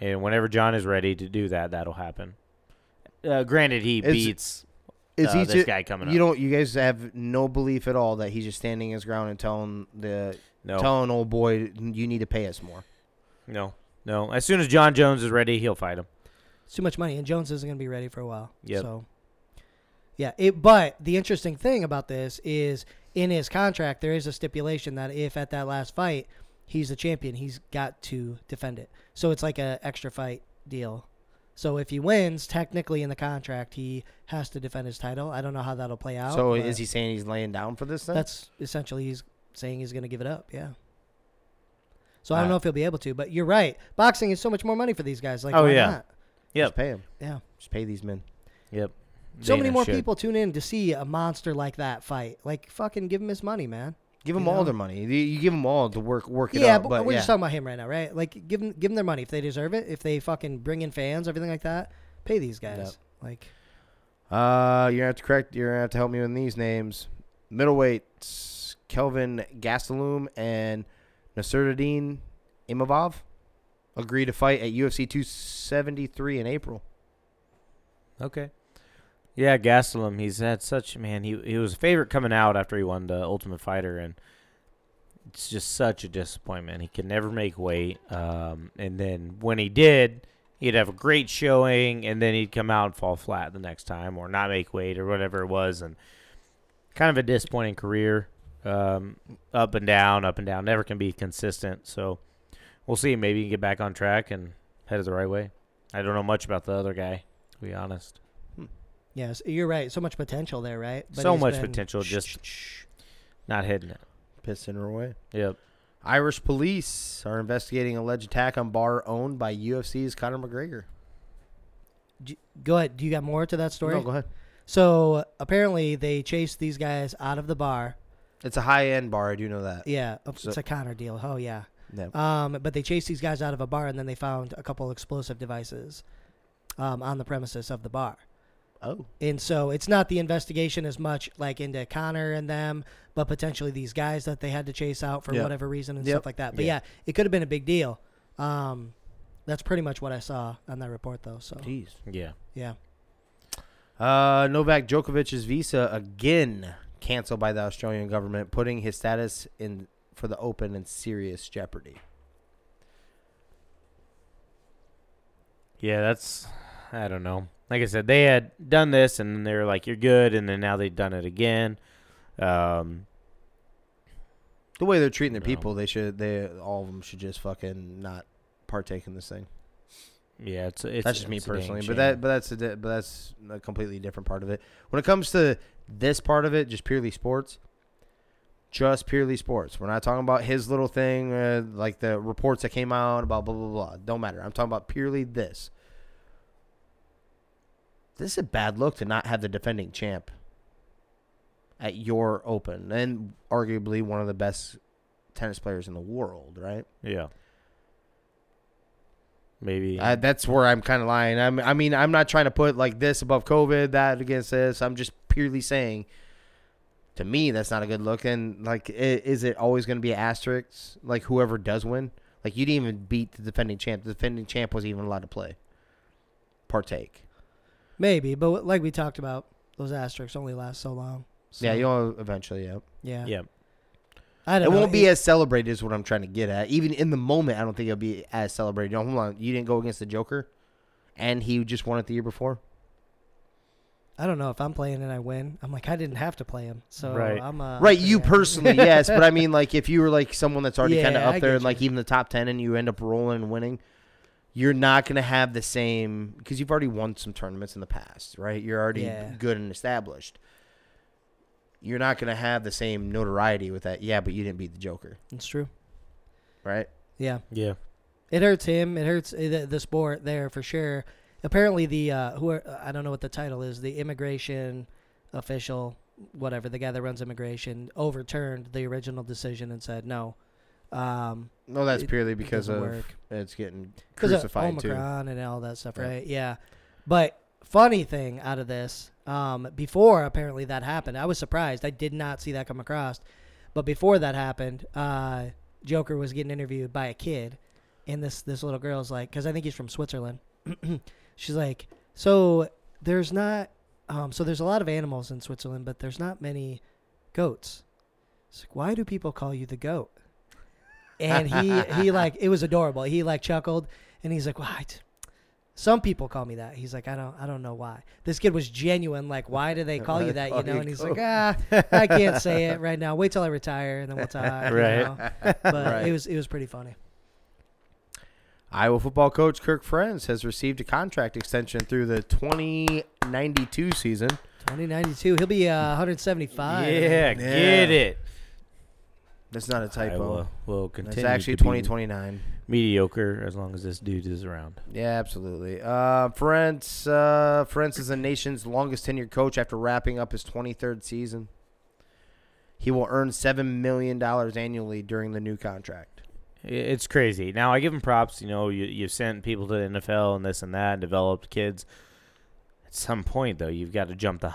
and whenever Jon is ready to do that, that'll happen. Uh, granted, he Is- beats Is uh, he this ju- guy coming You up. don't. You guys have no belief at all that he's just standing his ground and telling the No, telling old boy you need to pay us more. no, no. As soon as Jon Jones is ready, he'll fight him. It's too much money, and Jones isn't going to be ready for a while. Yeah. So, yeah. It, but the interesting thing about this is in his contract there is a stipulation that if at that last fight he's the champion, he's got to defend it. So it's like a extra fight deal. So if he wins, technically in the contract he has to defend his title. I don't know how that'll play out. so is he saying he's laying down for this? Then? That's essentially he's saying he's going to give it up. Yeah. So I don't Ah. know if he'll be able to, but you're right. Boxing is so much more money for these guys. Like, Oh, why yeah. not? Pay him. Yeah. Just pay these men. Yep. So many more should. people tune in to see a monster like that fight. Like, fucking give him his money, man. Give them You all know? their money. You, you give them all to work work it Yeah, up. but, But, we're yeah. just talking about him right now, right? Like, give them, give them their money if they deserve it. If they fucking bring in fans, everything like that, pay these guys. Yep. Like, Uh, you're gonna have to correct. You're gonna have to help me with these names. Middleweights: Kelvin Gastelum and Nassourdine Imavov agree to fight at UFC 273 in April. Okay. Yeah, Gastelum. He's had such man. He he was a favorite coming out after he won the Ultimate Fighter, and it's just such a disappointment. He could never make weight. Um, and then when he did, he'd have a great showing, and then he'd come out and fall flat the next time, or not make weight, or whatever it was, and kind of a disappointing career. Um, up and down, up and down. Never can be consistent. So we'll see. Maybe he can get back on track and headed the right way. I don't know much about the other guy, to be honest. Yes, you're right. So much potential there, right? But so much been- potential, just not hitting it. Pissing her away. Yep. Irish police are investigating alleged attack on bar owned by UFC's Conor McGregor. J- Go ahead. Do you got more to that story? No, go ahead. So apparently they chased these guys out of the bar. It's a high end bar. I do know that. Yeah, uh, So- it's a Conor deal. Oh yeah. Yeah. Um, but they chased these guys out of a bar, and then they found a couple explosive devices um, on the premises of the bar. Oh. And so it's not the investigation as much like into Conor and them, but potentially these guys that they had to chase out for Yeah. whatever reason and Yep. stuff like that. But Yeah. yeah, it could have been a big deal. Um, that's pretty much what I saw on that report, though. So Jeez. Yeah. yeah, Uh, Novak Djokovic's visa again canceled by the Australian government, putting his status in for the Open in serious jeopardy. Yeah, that's I don't know. Like I said, they had done this and they're like, You're good and then now they've done it again. Um The way they're treating their No. people, they should. They all of them should just fucking not partake in this thing. Yeah, it's it's that's just me it's dang personally, but that but that's a di- but that's a completely different part of it. When it comes to this part of it, just purely sports, just purely sports. We're not talking about his little thing, uh, like the reports that came out about blah blah blah. Don't matter. I'm talking about purely this. This is a bad look to not have the defending champ at your Open and arguably one of the best tennis players in the world, right? yeah. Maybe Uh, that's where I'm kind of lying. I'm, I mean, I'm not trying to put like this above COVID, that against this. I'm just purely saying, to me, that's not a good look. And like, is it always going to be asterisks? Like whoever does win, like you didn't even beat the defending champ. The defending champ wasn't even allowed to play, partake. Maybe, but like we talked about, those asterisks only last so long. So, yeah, you'll eventually. Yeah, yeah. yeah. I it don't know. won't be as celebrated is what I'm trying to get at. Even in the moment, I don't think it'll be as celebrated. You know, hold on, you didn't go against the Joker, and he just won it the year before. I don't know if I'm playing and I win. I'm like I didn't have to play him, so Right. I'm uh, Right, you yeah. personally, yes, but I mean, like, if you were like someone that's already kind of up I there and like you. even the top ten, and you end up rolling and winning, you're not gonna have the same because you've already won some tournaments in the past, right? You're already Yeah. good and established. You're not gonna have the same notoriety with that. Yeah, but you didn't beat the Joker, It's true. right? Yeah, Yeah. it hurts him. It hurts uh, the, the sport there for sure. Apparently, the uh, who are, I don't know what the title is. The immigration official, whatever the guy that runs immigration, overturned the original decision and said no. Um, No, that's It- purely because of work. it's getting because of crucified too. Omicron and all that stuff, Yeah. right? Yeah. But funny thing out of this, um, before apparently that happened, I was surprised. I did not see that come across. But before that happened, uh, Joker was getting interviewed by a kid, and this this little girl's like, because I think he's from Switzerland. She's like, so there's not, um, so there's a lot of animals in Switzerland, but there's not many goats. It's like, why do people call you the goat? And he he like it was adorable. He like chuckled and he's like, "What?" Some people call me that. He's like, "I don't I don't know why." This kid was genuine. Like, why do they call you that? You know? And he's like, "Ah, I can't say it right now. Wait till I retire and then we'll talk." you Right. know? But Right. it was it was pretty funny. Iowa football coach Kirk Ferentz has received a contract extension through the 2092 season. 2092. He'll be uh, 175. Yeah, get it. That's not a typo. Iowa will continue. It's actually to be 2029. mediocre as long as this dude is around. Yeah, absolutely. Uh, Ferentz, uh, Ferentz is the nation's longest tenured coach after wrapping up his 23rd season. He will earn $7 million annually during the new contract. It's crazy. Now I give him props. You know, you you've sent people to the NFL and this and that, and developed kids. At some point, though, you've got to jump the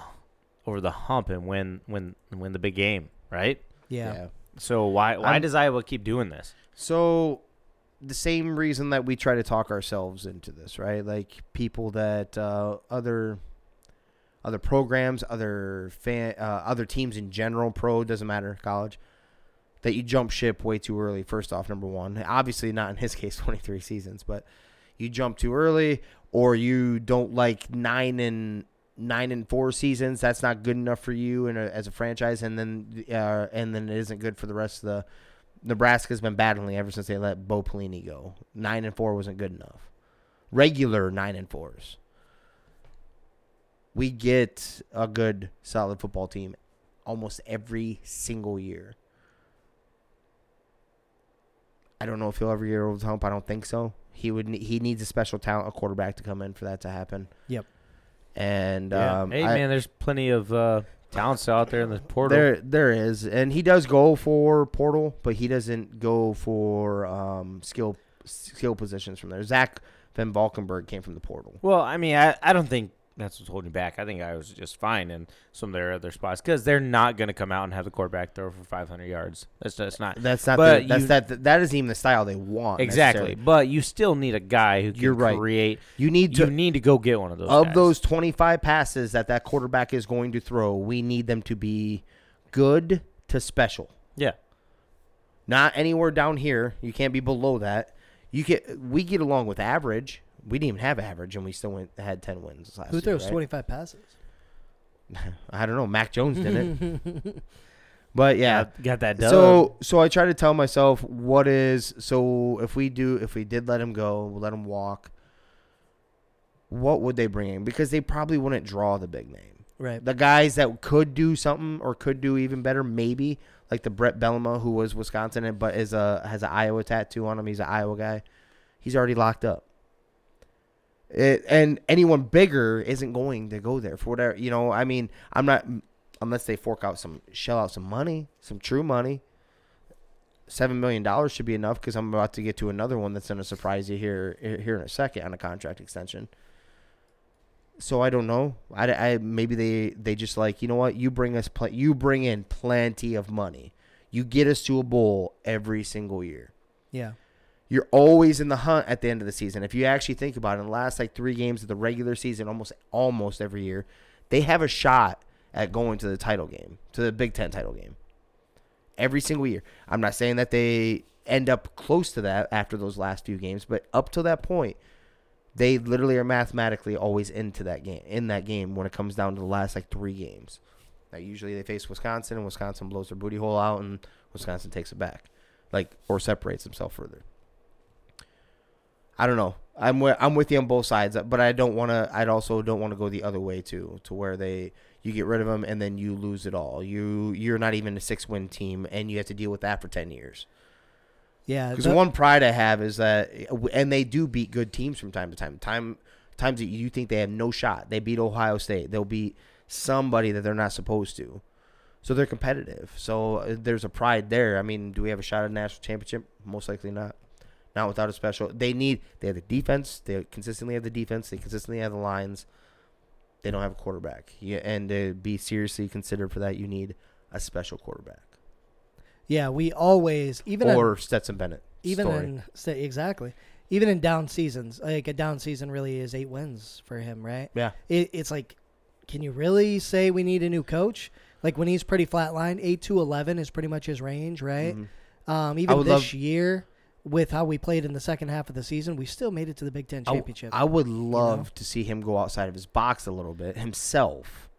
over the hump and win win win the big game, right? Yeah. So why why I'm- does Iowa keep doing this? So, the same reason that we try to talk ourselves into this, right? Like people that uh, other other programs, other fan, uh, other teams in general, pro doesn't matter, college, that you jump ship way too early. First off, number one, obviously not in his case, twenty three seasons, but you jump too early, or you don't like nine and nine and four seasons. That's not good enough for you and as a franchise, and then uh, and then it isn't good for the rest of the. Nebraska's been battling ever since they let Bo Pelini go. Nine and four wasn't good enough. Regular nine and fours. We get a good, solid football team almost every single year. I don't know if he'll ever get over the hump. I don't think so. He would. He needs a special talent, a quarterback, to come in for that to happen. Yep. And Yeah. um, hey I- man, there's plenty of uh, talents out there in the portal. There, there is, and he does go for portal, but he doesn't go for um, skill skill positions from there. Zach VanValkenburg came from the portal. Well, I mean, I, I don't think that's what's holding you back. I think I was just fine in some of their other spots because they're not going to come out and have the quarterback throw for 500 yards. That's not That's not. But the, that's you- that. That isn't even the style they want. exactly. But you still need a guy who can You're right. create. You need to You need to go get one of those. of guys. those 25 passes that that quarterback is going to throw. We need them to be good to special. Yeah. Not anywhere down here. You can't be below that. You get. We get along with average. We didn't even have average, and we still went had 10 wins last week. Who year. throws right? 25 passes? I don't know. Mac Jones did it. But yeah, got, got that done. So so I try to tell myself what is so if we do if we did let him go, we'll let him walk. What would they bring in? Because they probably wouldn't draw the big name. Right. The guys that could do something or could do even better, maybe like the Bret Bielema who was Wisconsin and but is a has an Iowa tattoo on him. He's an Iowa guy. He's already locked up. It, and anyone bigger isn't going to go there for whatever you know. I mean, I'm not unless they fork out some shell out some money, some true money. Seven million dollars should be enough because I'm about to get to another one that's going to surprise you here here in a second on a contract extension. So I don't know. I, I maybe they they just like you know what you bring us pl- you bring in plenty of money. You get us to a bowl every single year. Yeah. You're always in the hunt at the end of the season. If you actually think about it, in the last like three games of the regular season, almost almost every year, they have a shot at going to the title game, to the Big Ten title game. Every single year. I'm not saying that they end up close to that after those last few games, but up to that point, they literally are mathematically always into that game in that game when it comes down to the last like three games. Now usually they face Wisconsin and Wisconsin blows their booty hole out and Wisconsin takes it back. Like or separates himself further. I don't know. I'm with, I'm with you on both sides, but I don't want to. I'd also don't want to go the other way too, to where they you get rid of them and then you lose it all. You you're not even a six win team, and you have to deal with that for ten years. Yeah. Because one pride I have is that, and they do beat good teams from time to time. Time times that you think they have no shot, they beat Ohio State. They'll beat somebody that they're not supposed to. So they're competitive. So uh, there's a pride there. I mean, do we have a shot at a national championship? Most likely not. Not without a special. They need. They have the defense. They consistently have the defense. They consistently have the lines. They don't have a quarterback. Yeah, and to be seriously considered for that, you need a special quarterback yeah, we always even or Stetson Bennett. even story. in exactly even in down seasons like a down season really is eight wins for him right yeah. it, it's like can you really say we need a new coach like when he's pretty flatline 8 to 11 is pretty much his range right Mhm. um, even this love- year with how we played in the second half of the season we still made it to the big ten championship I, would love to see him go outside of his box a little bit himself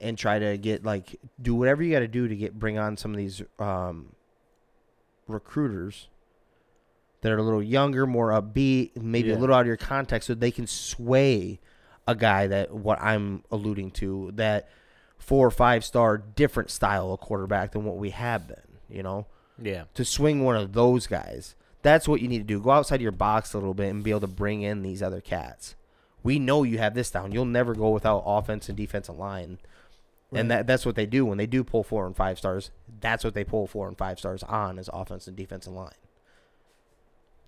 and try to get like do whatever you got to do to get bring on some of these um, recruiters that are a little younger, more upbeat, maybe a little out of your context so they can sway a guy that what I'm alluding to that four or five star different style of quarterback than what we have been, you know? Yeah. to swing one of those guys. That's what you need to do. Go outside your box a little bit and be able to bring in these other cats. We know you have this down. You'll never go without offense and defensive line. And that that's what they do when they do pull four and five stars. That's what they pull four and five stars on is offense and defensive line.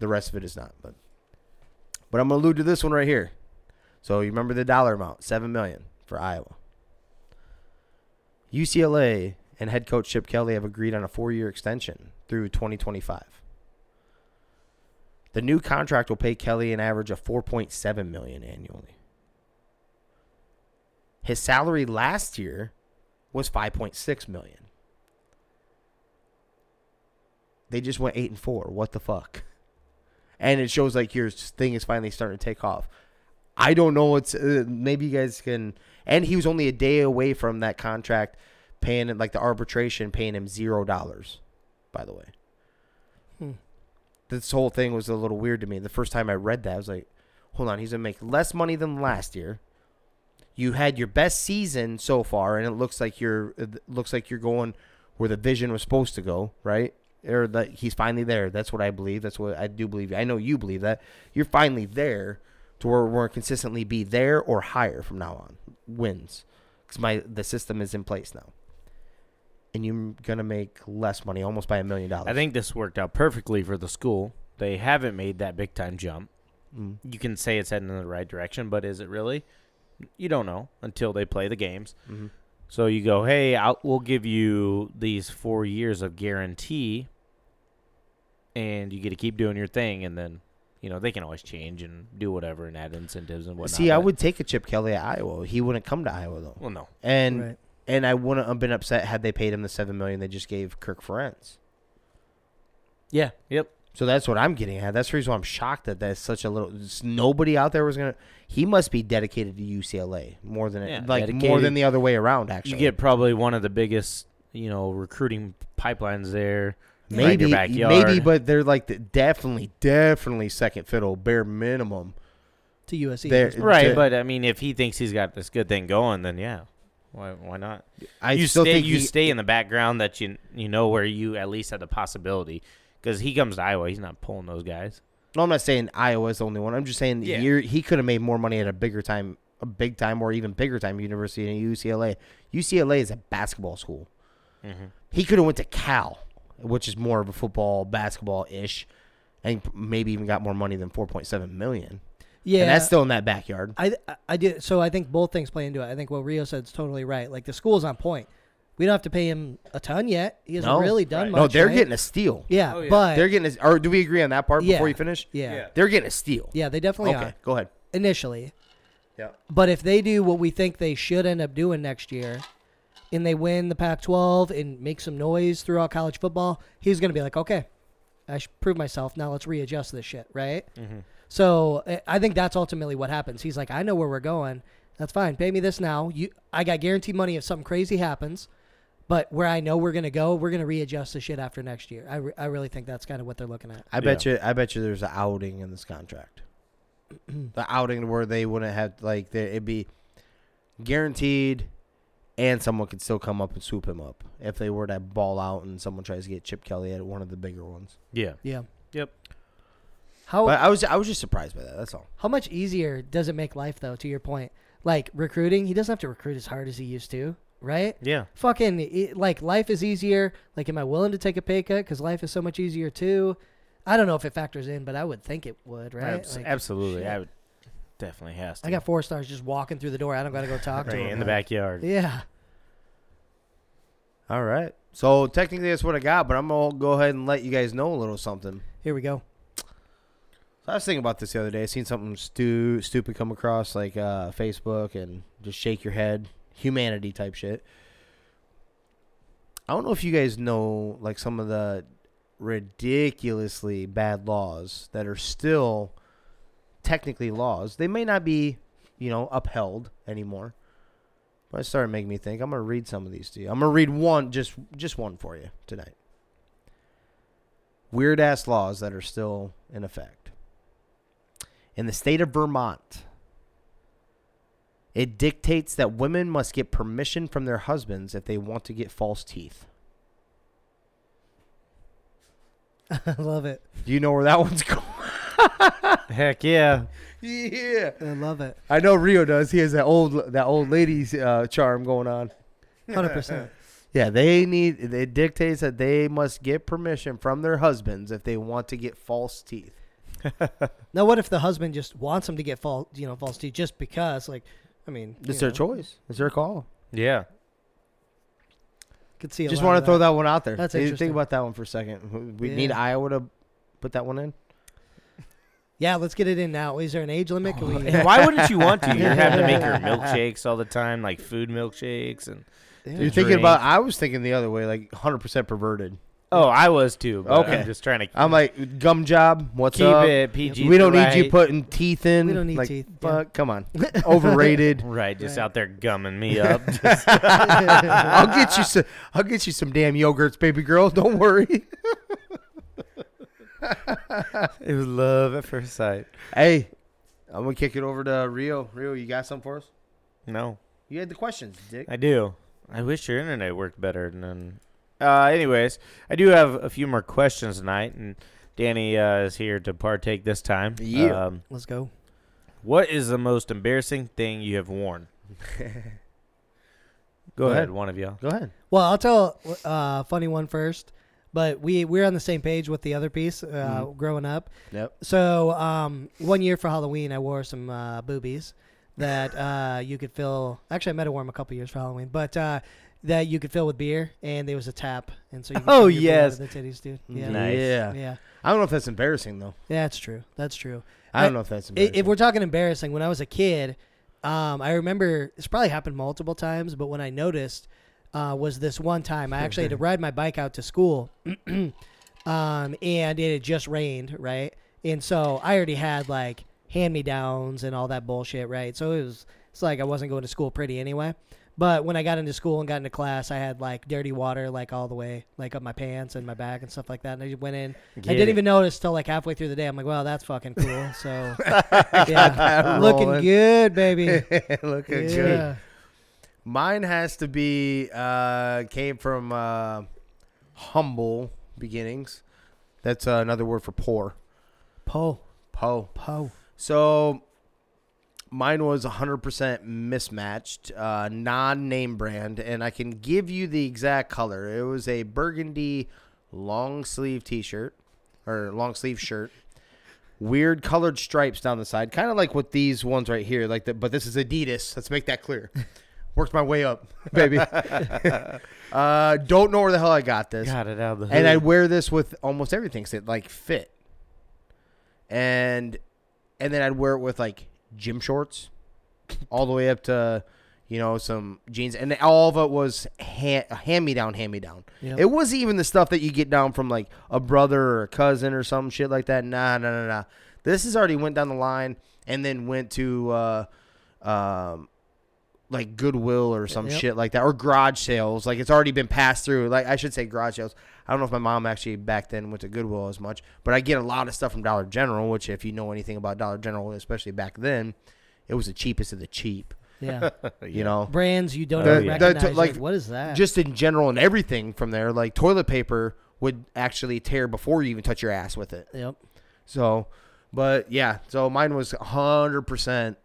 The rest of it is not, but but I'm gonna allude to this one right here. So you remember the dollar amount, seven million for Iowa. UCLA and head coach Chip Kelly have agreed on a four-year extension through 2025. The new contract will pay Kelly an average of 4.7 million annually. His salary last year was 5.6 million. They just went 8 and 4. What the fuck? And it shows like your thing is finally starting to take off. I don't know what's uh, maybe you guys can and he was only a day away from that contract paying it like the arbitration paying him zero dollars by the way. Hmm. this whole thing was a little weird to me. The first time i read that i was like hold on he's gonna make less money than last year. You had your best season so far and it looks like you're it looks like you're going where the vision was supposed to go right? Or that he's finally there. That's what i believe. That's what i do believe. I know you believe that. You're finally there to where we're consistently be there or higher from now on. Wins. Because my the system is in place now and you're gonna make less money almost by a million dollars I think this worked out perfectly for the school. They haven't made that big time jump. Mm. You can say it's heading in the right direction, but is it really? You don't know until they play the games. Mhm. So you go, hey, I'll, we'll give you these four years of guarantee, and you get to keep doing your thing, and then you know they can always change and do whatever and add incentives and whatnot. see i would take a chip kelly at iowa he wouldn't come to iowa though Well, no. and right. And i wouldn't have been upset had they paid him the seven million they just gave kirk Ferentz. Yeah. Yep. So that's what I'm getting at. That's the reason why I'm shocked that there's such a little. Nobody out there was gonna. He must be dedicated to UCLA more than Yeah, like more than the other way around. Actually, You get probably one of the biggest you know, recruiting pipelines there. right in Maybe, your backyard. maybe, but they're like the, definitely, definitely second fiddle, bare minimum. to USC. Right. to- But I mean, if he thinks he's got this good thing going, then yeah, why why not? I you still stay think you he- stay in the background that you you know where you at least have the possibility because he comes to Iowa, he's not pulling those guys. No, I'm not saying Iowa's the only one. I'm just saying Yeah. you're, he could have made more money at a bigger time, a big time, or even bigger time university than UCLA. UCLA is a basketball school. Mm-hmm. He could have went to Cal, which is more of a football, basketball ish, and maybe even got more money than 4.7 million. Yeah, and that's still in that backyard. I I- I did. So I think both things play into it. I think what Rio said is totally right. Like the school's on point. We don't have to pay him a ton yet. He hasn't No. really done Right. much. No, they're right? getting a steal. yeah, Oh, yeah. but They're getting a, or do we agree on that part Yeah. before you finish? yeah, Yeah. yeah, They're getting a steal. Yeah, they definitely okay, are go ahead. initially. Yeah. But if they do what we think they should end up doing next year, and they win the Pac-12 and make some noise throughout college football, he's going to be like, okay, I should prove myself. Now let's readjust this shit, right? Mm-hmm. So eh, I think that's ultimately what happens. He's like, I know where we're going. That's fine. Pay me this now. You, I got guaranteed money if something crazy happens. But where I know we're gonna go, we're gonna readjust the shit after next year. I, re- I really think that's kind of what they're looking at. I bet you. I bet you. There's an outing in this contract. the outing where they wouldn't have like there, it'd be guaranteed, and someone could still come up and swoop him up if they were to ball out and someone tries to get Chip Kelly at one of the bigger ones. Yeah. Yeah. How But I was I was just surprised by that. That's all. how much easier does it make life though? To your point, like recruiting, he doesn't have to recruit as hard as he used to, right? Yeah. Fucking like life is easier. Like, am I willing to take a pay cut because life is so much easier too? I don't know if it factors in, but I would think it would, right? Abs- Like, absolutely. shit. I would definitely has to. I got four stars just walking through the door. I don't got to go talk to right him. in the Like, backyard. Yeah. All right. So technically that's what I got, but I'm gonna go ahead and let you guys know a little something. Here we go. So I was thinking about this the other day. I seen something stu- stupid come across like uh, Facebook and just shake your head, humanity type shit. I don't know if you guys know like some of the ridiculously bad laws that are still technically laws. They may not be, you know, upheld anymore. But it started making me think. I'm gonna read some of these to you. I'm gonna read one, just just one for you tonight. Weird ass laws that are still in effect in the state of Vermont. It dictates that women must get permission from their husbands if they want to get false teeth. I love it. Do you know where that one's going? Heck yeah. yeah, I love it. I know Rio does. He has that old that old lady's uh, charm going on. Hundred percent. Yeah, they need. It dictates that they must get permission from their husbands if they want to get false teeth. Now, what if the husband just wants him to get false, you know, false teeth just because? Like, I mean, It's you their know, choice. It's their call. Yeah. Could see. A Just want to throw that one out there. That's Think- interesting. Think about that one for a second. We need Yeah. Iowa to put that one in. Yeah, let's get it in now. Is there an age limit? Can we, And why wouldn't you want to? You're having to make your milkshakes all the time, like food milkshakes and. You're thinking about. I was thinking the other way, like 100 percent perverted. Oh, I was too. But Okay. I'm just trying to I'm like gum job. What's keep up? it PG. we don't need you putting teeth in. We don't need like, teeth, Fuck, come on, overrated. Right, just Right. out there gumming me up. I'll get you some. I'll get you some damn yogurts, baby girl. Don't worry. it was love at first sight. Hey, I'm gonna kick it over to Rio. Rio, you got something for us? No, You had the questions, Dick. I do. I wish your internet worked better. And then, uh, anyways, I do have a few more questions tonight, and Danny uh, is here to partake this time. Yeah. Um, Let's go. what is the most embarrassing thing you have worn? Go, Go ahead, ahead. one of y'all. Go ahead. Well, I'll tell a uh, funny one first. But we we're on the same page with the other piece. Uh, Mhm. Growing up, Yep. so um, one year for Halloween, I wore some uh, boobies that uh, you could fill. Actually, I might have worn them a couple years for Halloween, but uh, that you could fill with beer, and there was a tap, and so you could Oh, fill your beer out yes. of the titties, dude. Yeah, Nice. Yeah. yeah, I don't know if that's embarrassing though. yeah. That's true. That's true. I don't know if that's I- embarrassing. If we're talking embarrassing, when I was a kid, um, I remember it's probably happened multiple times, but when I noticed uh, was this one time I actually had to ride my bike out to school, um, and it had just rained, right? And so I already had like hand me downs and all that bullshit, right? So it was it's like I wasn't going to school pretty anyway. But when I got into school and got into class, I had like dirty water like all the way, like up my pants and my back and stuff like that. And I just went in. I didn't it. even notice till like halfway through the day. I'm like, wow, that's fucking cool. So yeah, looking rolling. good, baby. Looking yeah. good. Mine has to be uh, came from uh, humble beginnings. That's uh, another word for poor. Po, Po. po. So mine was 100% mismatched, uh, non-name brand, and I can give you the exact color. It was a burgundy long sleeve T-shirt or long sleeve shirt. Weird colored stripes down the side, kind of like what these ones right here. Like, the, but this is Adidas. Let's make that clear. Worked my way up, baby. uh, don't know where the hell I got this Got it out of the hood. and I wear this with almost everything. So it like fit, and and then I'd wear it with like gym shorts, all the way up to you know some jeans, and all of it was hand hand me down, hand me down. Yep. It wasn't even the stuff that you get down from like a brother or a cousin or some shit like that. Nah, nah, nah, nah. This has already went down the line and then went to uh, um, like Goodwill or some Yep. shit like that, or garage sales. Like it's already been passed through. Like I should say garage sales. I don't know if my mom actually back then went to Goodwill as much, but I get a lot of stuff from Dollar General. Which, if you know anything about Dollar General, especially back then, it was the cheapest of the cheap. Yeah, You know, brands you don't The- even the- recognize. to- like, like, what is that? just in general and everything from there. Like toilet paper would actually tear before you even touch your ass with it. yep. So, but yeah, so mine was 100%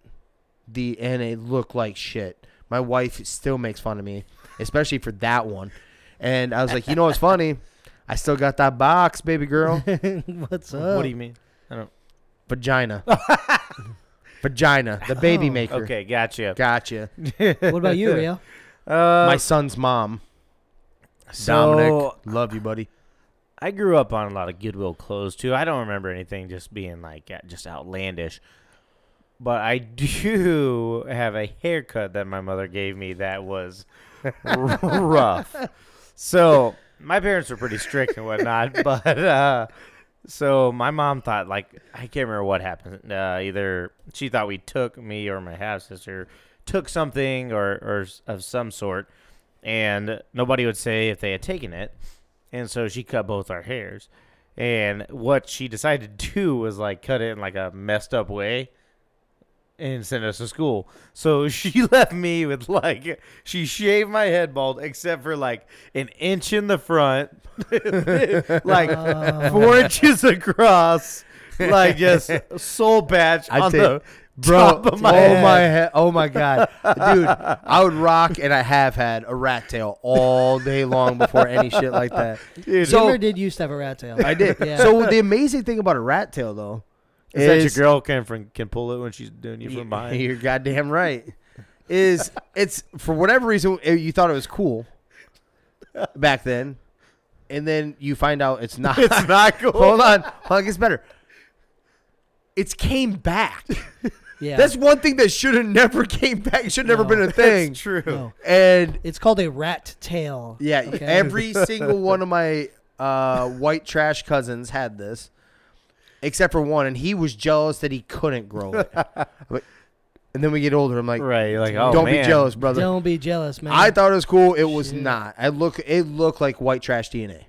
the, and it looked like shit. My wife still makes fun of me, especially for that one. And I was like, you know what's funny? I still got that box, baby girl. What's up? What do you mean? I don't. Vagina. Vagina. The baby Oh. maker. Okay, gotcha. Gotcha. What about you, Rio? Uh, My son's mom. so Dominic. Love you, buddy. I grew up on a lot of Goodwill clothes too. I don't remember anything just being like uh, just outlandish. But I do have a haircut that my mother gave me that was rough. So my parents were pretty strict and whatnot, but uh, so my mom thought like I can't remember what happened. Uh, either she thought we took me or my half sister took something or or of some sort, and nobody would say if they had taken it, and so she cut both our hairs. And what she decided to do was like cut it in like a messed up way and send us to school. So she left me with like she shaved my head bald except for like an inch in the front, like Oh. four inches across, like just soul patch I on take- the Bro, top of my oh head. my head, oh my god, dude! I would rock, and I have had a rat tail all day long before any shit like that. Dude, So- Jimmer did used to have a rat tail. I did. Yeah. So the amazing thing about a rat tail, though, is that your girl can from, can pull it when she's doing you from behind? You're goddamn right. Is it's for whatever reason uh, you thought it was cool back then, and then you find out it's not. It's not cool. Hold on, hold on, it gets better. It's came back. Yeah, That's one thing that should have never came back. It should have never No. been a thing. That's true. no. And It's called a rat tail. yeah, Okay. every single one of my uh, white trash cousins had this, except for one, and he was jealous that he couldn't grow it. But- and then we get older. I'm like, Right, like, oh don't man. be jealous, brother. Don't be jealous, man. I thought it was cool. It was Shit. not. I look. It looked like white trash DNA.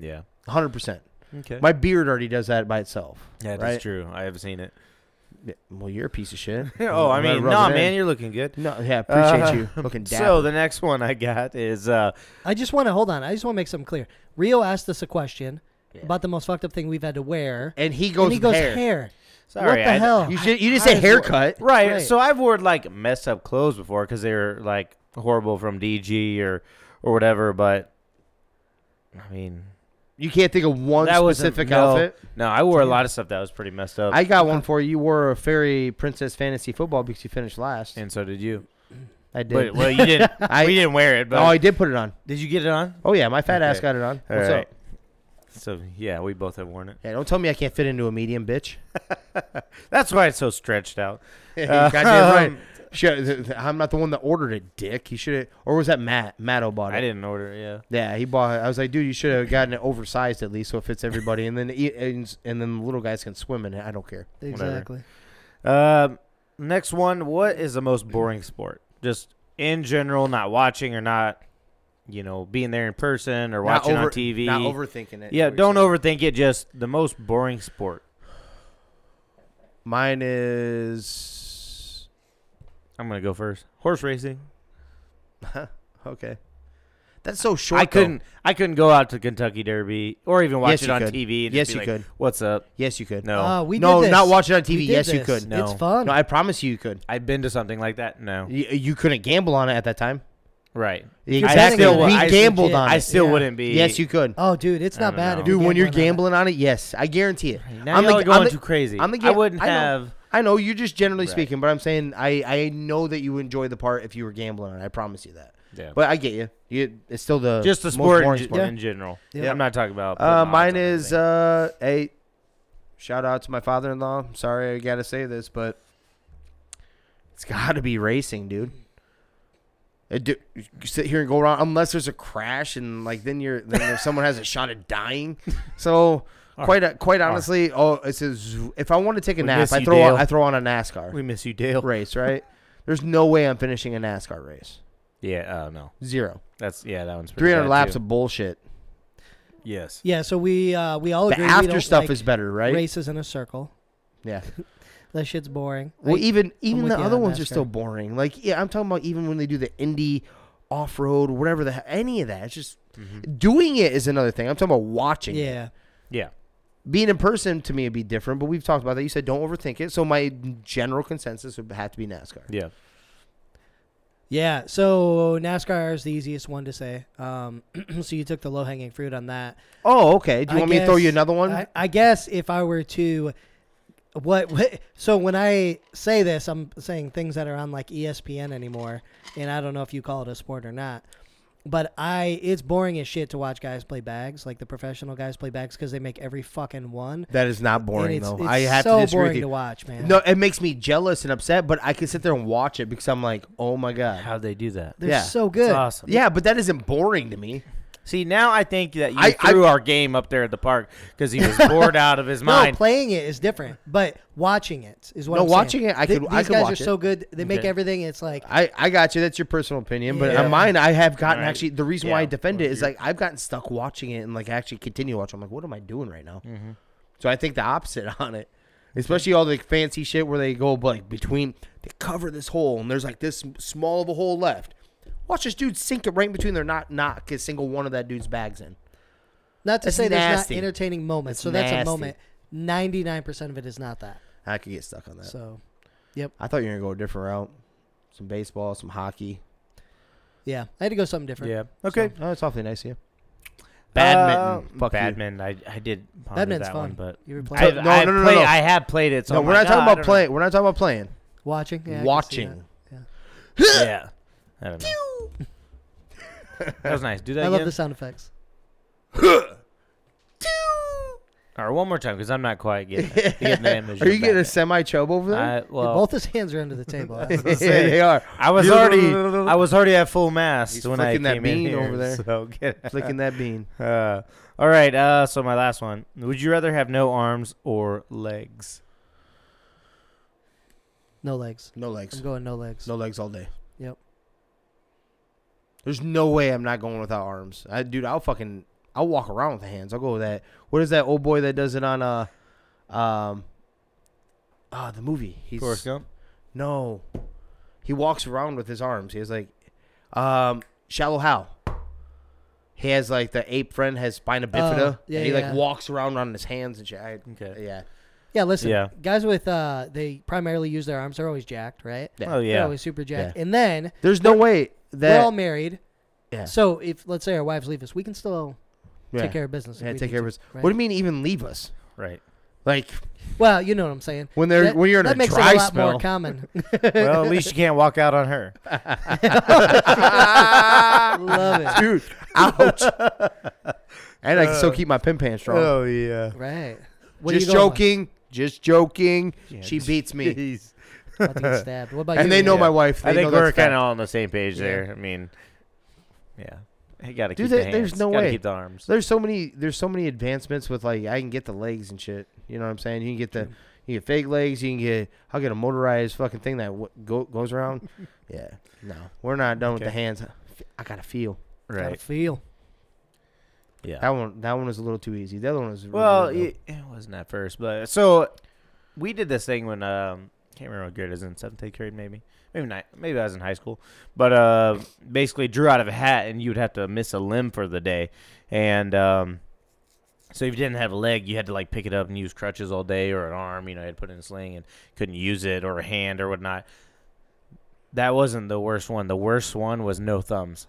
Yeah. 100. percent Okay. My beard already does that by itself. yeah, that's right? true. I have seen it. Yeah, Well, you're a piece of shit. oh, I mean, rub nah, it in. man, you're looking good. No, yeah, appreciate Uh, you looking dapper. So the next one I got is uh, I just want to hold on. I just want to make something clear. Rio asked us a question Yeah. About the most fucked up thing we've had to wear, and he goes and he goes hair. hair. sorry, what the I- hell? You should. You didn't I say just- haircut. Right, Right. So I've worn like messed up clothes before because they were like horrible from DG or or whatever. But I mean, You can't think of one that specific no. outfit. no, I wore a lot of stuff that was pretty messed up, I got one for you. You wore a fairy princess fantasy football because you finished last. and so did you. I did. But well, you didn't. I- we didn't wear it. But oh, I did put it on. did you get it on? Oh yeah, my fat ass got it on. All What's right. up? So yeah, we both have worn it. Yeah, don't tell me I can't fit into a medium, bitch. That's why it's so stretched out. You're goddamn right. Um, Shit, I'm not the one that ordered it, dick. He should have, or was that Matt? Matto bought it. I didn't order it. Yeah. Yeah, he bought it. I was like, dude, you should have gotten it oversized at least so it fits everybody, and then and, and then the little guys can swim in it. I don't care. Exactly. Um, next one. What is the most boring sport? Just in general, not watching or not, you know, being there in person or Not watching over- on TV. Not overthinking it. yeah, don't saying. overthink it. Just the most boring sport. Mine is I'm gonna go first. Horse racing. okay. That's so short. I though. couldn't. I couldn't go out to Kentucky Derby or even watch Yes, it on could. TV. And Yes, be you like, could. What's up? Yes, you could. No, Uh, we no, did this. not watch it on TV. We did Yes, you could. No. It's fun. No, I promise you, you could. I've been to something like that. No, You, you couldn't gamble on it at that time. Right. Exactly. betting we it. I gambled legit- on I still Yeah. wouldn't be. yes, you could. oh, dude, it's I not don't bad. know. If Dude, when you're gamble on gambling on it, yes, I guarantee it. Now I'm the- y'all are I'm going the- too crazy. I'm the I ga- wouldn't I know. have. I know you're just generally Right. speaking, but I'm saying I, I know that you would enjoy the part if you were gambling on it. I promise you that. Yeah. But I get you. you it's still the just the most sport, in, boring ge- sport. in general. Yeah. I'm not talking about. Uh, putting odds mine on is anything. uh, a shout out to my father-in-law. Sorry I gotta say this, but it's got to be racing, dude. Uh, do- you sit here and go around unless there's a crash and like then you're then if someone has a shot at dying. So quite a, quite honestly, oh, it says if I want to take a We nap, miss I you, throw on, I throw on a NASCAR we miss you, Dale. race, right? There's no way I'm finishing a NASCAR race. Yeah. Oh no. Zero. That's yeah. That one's pretty 300 laps too. of bullshit. yes. Yeah, so we uh, we all The agree we after don't stuff like is better, right? races in a circle. Yeah. That shit's boring. Well, Like, even even the other on ones are still boring. Like, yeah, I'm talking about even when they do the indie off road, whatever the he- any of that. It's just doing it is another thing. I'm talking about watching. it. yeah, Yeah. being in person to me would be different. But we've talked about that. You said don't overthink it. So my general consensus would have to be NASCAR. Yeah. yeah. So NASCAR is the easiest one to say. Um, so you took the low hanging fruit on that. Oh, okay. Do you I want me to throw you another one? I, I guess if I were to, what, what? So when I say this, I'm saying things that are on like ESPN anymore, and I don't know if you call it a sport or not. But I, it's boring as shit to watch guys play bags, like the professional guys play bags, because they make every fucking one. that is not And boring it's, though. it's I have so to disagree boring with you. to watch, man. No, it makes me jealous and upset. But I can sit there and watch it because I'm like, oh my god. How'd they do that? they're yeah. so That's good. awesome. Yeah, but that isn't boring to me. See, now I think that you I- I- threw our game up there at the park because he was bored out of his mind. No, mind. playing it is different, but watching it is what No, I'm saying. watching it, I Th- could- These I could guys watch are it. so good; they make Okay. everything. It's like I, I got you. That's your personal opinion, but Yeah. on mine, I have gotten Alright. actually the reason why I defend it well, is like I've gotten stuck watching it and like actually continue watching. I'm like, what am I doing right now? Mhm. So I think the opposite on it, especially all the fancy shit where they go like between they cover this hole and there's like this small of a hole left. Watch this dude sink it right in between there, not knock a single one of that dude's bags in. not to That's say there's not entertaining moments. That's so that's a moment. Ninety nine percent of it is not that. I could get stuck on that. So yep. I thought you were gonna go a different route, some baseball, some hockey. yeah, I had to go something different. Yeah. Okay. So, oh, it's awfully nice of you. Badminton. Uh, Fuck you. badminton. I I did ponder Badminton's that fun. one, but You were I, playing So- no, I, no, no, play, no. I have played it. So no, I'm we're like, not talking "Ah, I about playing. We're not talking about playing. watching, yeah, I can see watching. that. Yeah. I don't know. That was nice. Do that I love again. the sound effects. All right, one more time because I'm not quite getting, it. getting the image. Are you of getting a semi chub over there? I, well, Both his hands are under the table. yeah, they are. I was already I was already at full mast He's when I flicking that came in bean here, over there. So get Flicking that bean. Uh, all right. Uh, so my last one. Would you rather have no arms or legs? no legs. No I'm legs. going no legs. No legs all day. Yep. There's no way I'm not going without arms. I, dude, I'll fucking I'll walk around with the hands. I'll go with that. What is that old boy that does it on uh um ah the movie? He's Forrest Gump. no. He walks around with his arms. He has like um Shallow Hal. He has like the ape friend has spina bifida. Oh, yeah, and he yeah. like walks around on his hands and shit. I, Okay. yeah. Yeah, listen, Yeah. guys with uh, they primarily use their arms. They're always jacked, right? Yeah. Oh They're yeah. always super jacked. Yeah. And then There's no way that. we're all married. yeah. So if let's say our wives leave us, we can still yeah. take care of business. if Yeah, we take need care of to, us. right? What do you mean even leave us? Right. Like Well, you know what I'm saying. when they're That, when you're in that a makes dry it a lot spell. more common. Well, at least you can't walk out on her. Love it. Dude, ouch. and I can still keep my pin pants strong. Oh yeah. Right. What are just you going with? joking. Just joking. Yeah, she just- beats me. Jeez. About to get stabbed. What about you? And they know Ian? my wife. They I think know we're that's kind of fact. all on the same page Yeah. there. I mean, yeah. You gotta Dude, keep the there- hands. there's no gotta way. keep the arms. There's so many there's so many advancements with like I can get the legs and shit. You know what I'm saying? You can get the You get fake legs. You can get. I'll get a motorized fucking thing that w- go, goes around. yeah. No, we're not done with the Okay. hands. I gotta feel. Right. Gotta feel. Yeah. That one. That one was a little too easy. The other one was. really Well, it, it wasn't at first, but so we did this thing when um can't remember what grade was in seventh, eighth grade, maybe, maybe not, maybe I was in high school, but uh basically drew out of a hat and you would have to miss a limb for the day, and um so if you didn't have a leg, you had to like pick it up and use crutches all day or an arm, you know, you had to put it in a sling and couldn't use it or a hand or whatnot. That wasn't the worst one. The worst one was no thumbs.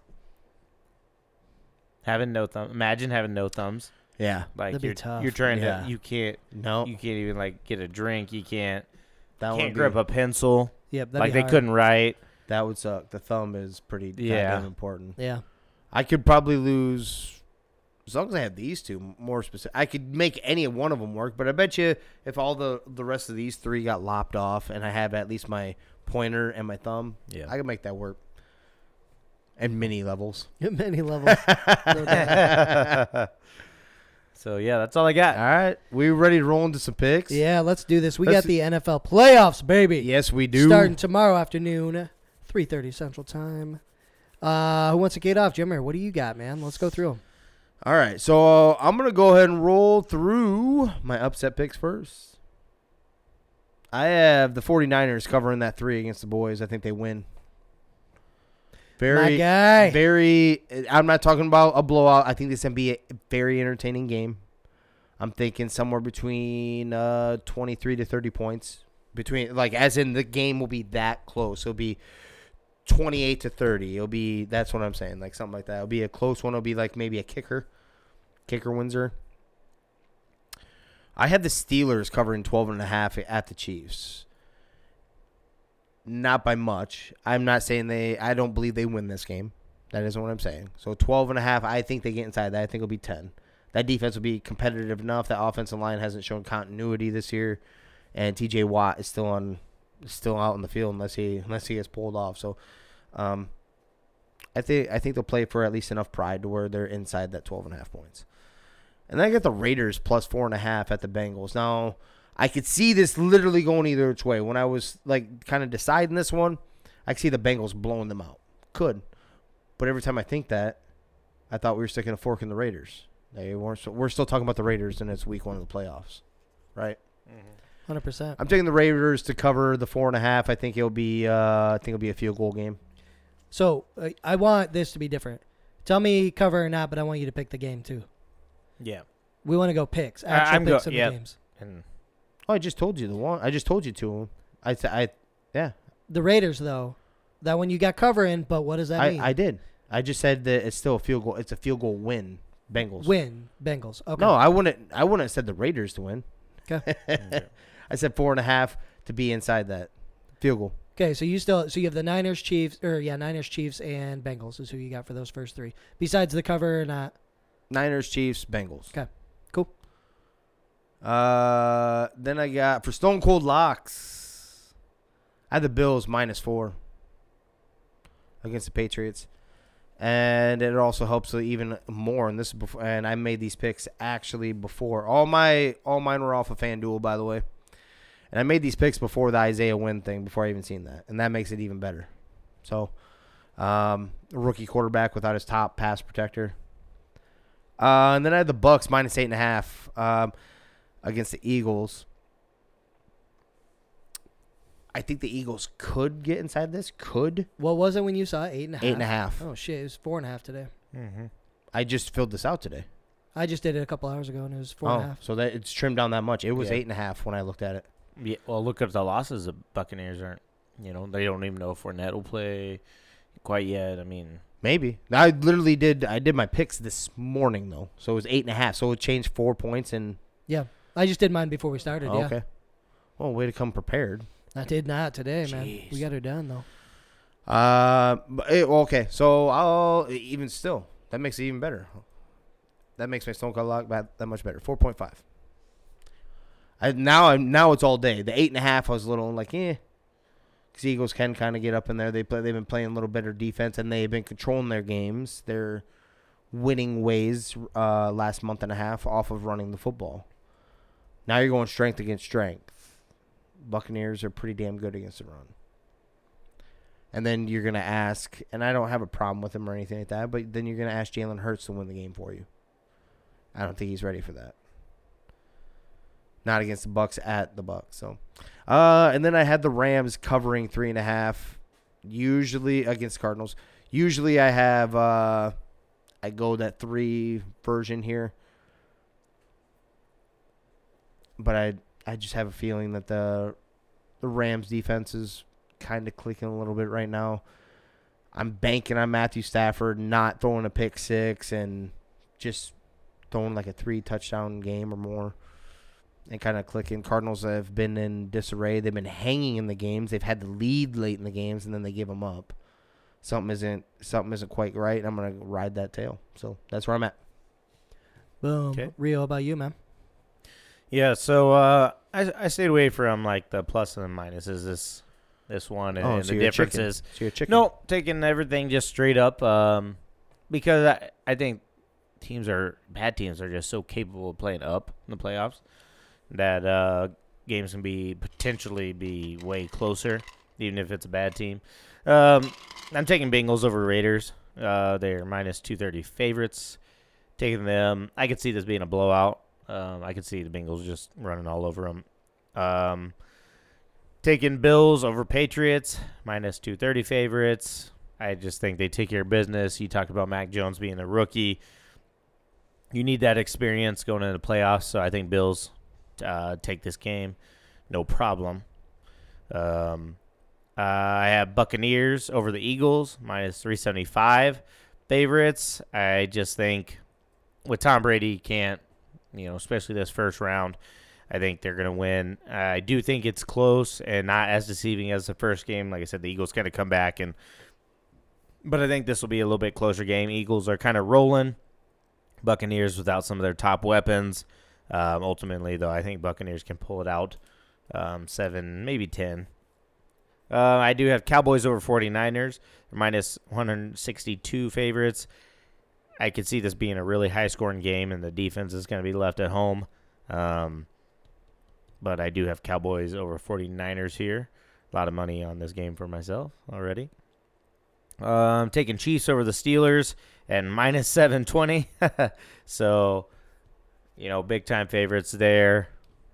Having no thumb. Imagine having no thumbs. yeah. Like That'd be you're tough. you're trying Yeah. to you can't No. you can't even like get a drink. You can't that one. can't be- grip a pencil. Yep. That'd like be they hard. couldn't write. That would suck. The thumb is pretty Yeah. goddamn important. Yeah. I could probably lose as long as I had these two more specific. I could make any one of them work, but I bet you if all the the rest of these three got lopped off and I have at least my pointer and my thumb, Yeah. I could make that work. And mini levels. Many levels. So yeah, that's all I got. All right, we ready to roll into some picks? yeah. Let's do this. We Let's got the NFL playoffs, baby. Yes, we do. Starting tomorrow afternoon, 3:30 Central Time. Uh, who wants to get off, Jimmer? What do you got, man? Let's go through them. All right, so uh, I'm gonna go ahead and roll through my upset picks first. I have the 49ers covering that three against the boys. I think they win. Very, very. I'm not talking about a blowout. I think this can be a very entertaining game. I'm thinking somewhere between uh, 23 to 30 points. Between like, as in the game will be that close. It'll be 28 to 30. It'll be that's what I'm saying, like something like that. It'll be a close one. It'll be like maybe a kicker. Kicker Windsor. I had the Steelers covering 12 and a half at the Chiefs. Not by much. I'm not saying they I don't believe they win this game. That isn't what I'm saying. So 12 and a half, I think they get inside that. I think it'll be 10. That defense will be competitive enough. That offensive line hasn't shown continuity this year and TJ Watt is still on still out in the field unless he unless he gets pulled off. So um I think I think they'll play for at least enough pride to where they're inside that 12 and a half points. And then I got the Raiders plus four and a half at the Bengals. Now I could see this literally going either which way. When I was like kind of deciding this one, I could see the Bengals blowing them out. Could. But every time I think that, I thought we were sticking a fork in the Raiders. They weren't. We're still talking about the Raiders, and it's week one of the playoffs, right? 100%. I'm taking the Raiders to cover the four and a half. I think it'll be. Uh, I think it'll be a field goal game. So uh, I want this to be different. Tell me cover or not, but I want you to pick the game too. Yeah. We want to go picks. Actual I'm go- picks of yep. games. And Oh, I just told you the one. I just told you two. I th- I yeah. The Raiders, though, that one you got covering, but what does that I, mean? I did. I just said that it's still a field goal. It's a field goal win. Bengals. Win Bengals. Okay. No, I wouldn't. I wouldn't have said the Raiders to win. Okay. I said four and a half to be inside that field goal. Okay, so you still so you have the Niners, Chiefs, or yeah, Niners, Chiefs, and Bengals is who you got for those first three. Besides the cover or not. Niners, Chiefs, Bengals. Okay. Uh, then I got for Stone Cold Locks. I had the Bills minus four against the Patriots, and it also helps even more. And this is before, and I made these picks actually before all my all mine were off of FanDuel, by the way. And I made these picks before the Isaiah Wynn thing, before I even seen that, and that makes it even better. So, um, rookie quarterback without his top pass protector. Uh, and then I had the Bucs minus eight and a half. Um, against the Eagles. I think the Eagles could get inside this. Could What was it when you saw it? Eight and a half. eight and a half. Oh shit, it was four and a half today. mm-hmm. I just filled this out today. I just did it a couple hours ago and it was four and a oh, half. so that it's trimmed down that much. It was Yeah. eight and a half when I looked at it. Yeah. Well, look at the losses. The Buccaneers aren't. You know, they don't even know if Fournette will play quite yet. I mean, Maybe I literally did. I did my picks this morning though, so it was eight and a half. So it changed four points and Yeah, I just did mine before we started. oh, yeah, okay. Well, way to come prepared. I did not today, man. We got her done though. Uh, it, okay. So I'll even still that makes it even better. That makes my Stone Cold Lock that, that much better. Four point five. I now I'm now it's all day. The eight and a half I was a little like eh. Because Eagles can kind of get up in there. They play. They've been playing a little better defense, and they've been controlling their games. Their winning ways uh, last month and a half off of running the football. Now you're going strength against strength. Buccaneers are pretty damn good against the run. And then you're gonna ask, and I don't have a problem with him or anything like that, but then you're gonna ask Jalen Hurts to win the game for you. I don't think he's ready for that. Not against the Bucs at the Bucs. So, uh, and then I had the Rams covering three and a half. Usually against Cardinals. Usually I have uh, I go that three version here, but I I just have a feeling that the the Rams defense is kind of clicking a little bit right now. I'm banking on Matthew Stafford not throwing a pick six and just throwing like a three touchdown game or more and kind of clicking. Cardinals have been in disarray. They've been hanging in the games. They've had the lead late in the games and then they give them up. Something isn't something isn't quite right. I'm gonna ride that tail. So that's where I'm at. Boom. Okay. Rio, how about you, man? Yeah, so uh, I I stayed away from like the plus and the minuses this this one and, Oh, and so the you're a chicken. differences. So you're chicken. No, taking everything just straight up um, because I I think teams are bad teams are just so capable of playing up in the playoffs that uh, games can be potentially be way closer even if it's a bad team. Um, I'm taking Bengals over Raiders. Uh, they're minus 230 favorites. Taking them, I could see this being a blowout. Um, I could see the Bengals just running all over them. Um, taking Bills over Patriots, minus 230 favorites. I just think they take care of business. You talked about Mac Jones being a rookie. You need that experience going into the playoffs, so I think Bills uh, take this game, no problem. Um, uh, I have Buccaneers over the Eagles, minus 375 favorites. I just think with Tom Brady, you can't, you know, especially this first round, I think they're going to win. I do think it's close and not as deceiving as the first game. Like I said, the Eagles kind of come back and, but I think this will be a little bit closer game. Eagles are kind of rolling. Buccaneers without some of their top weapons. Um, ultimately, though, I think Buccaneers can pull it out. Um, seven, maybe ten. Uh, I do have Cowboys over 49ers, minus 162 favorites. I could see this being a really high scoring game, and the defense is going to be left at home. Um, but I do have Cowboys over 49ers here. A lot of money on this game for myself already. I'm taking Chiefs over the Steelers and minus 720. so, you know, big time favorites there.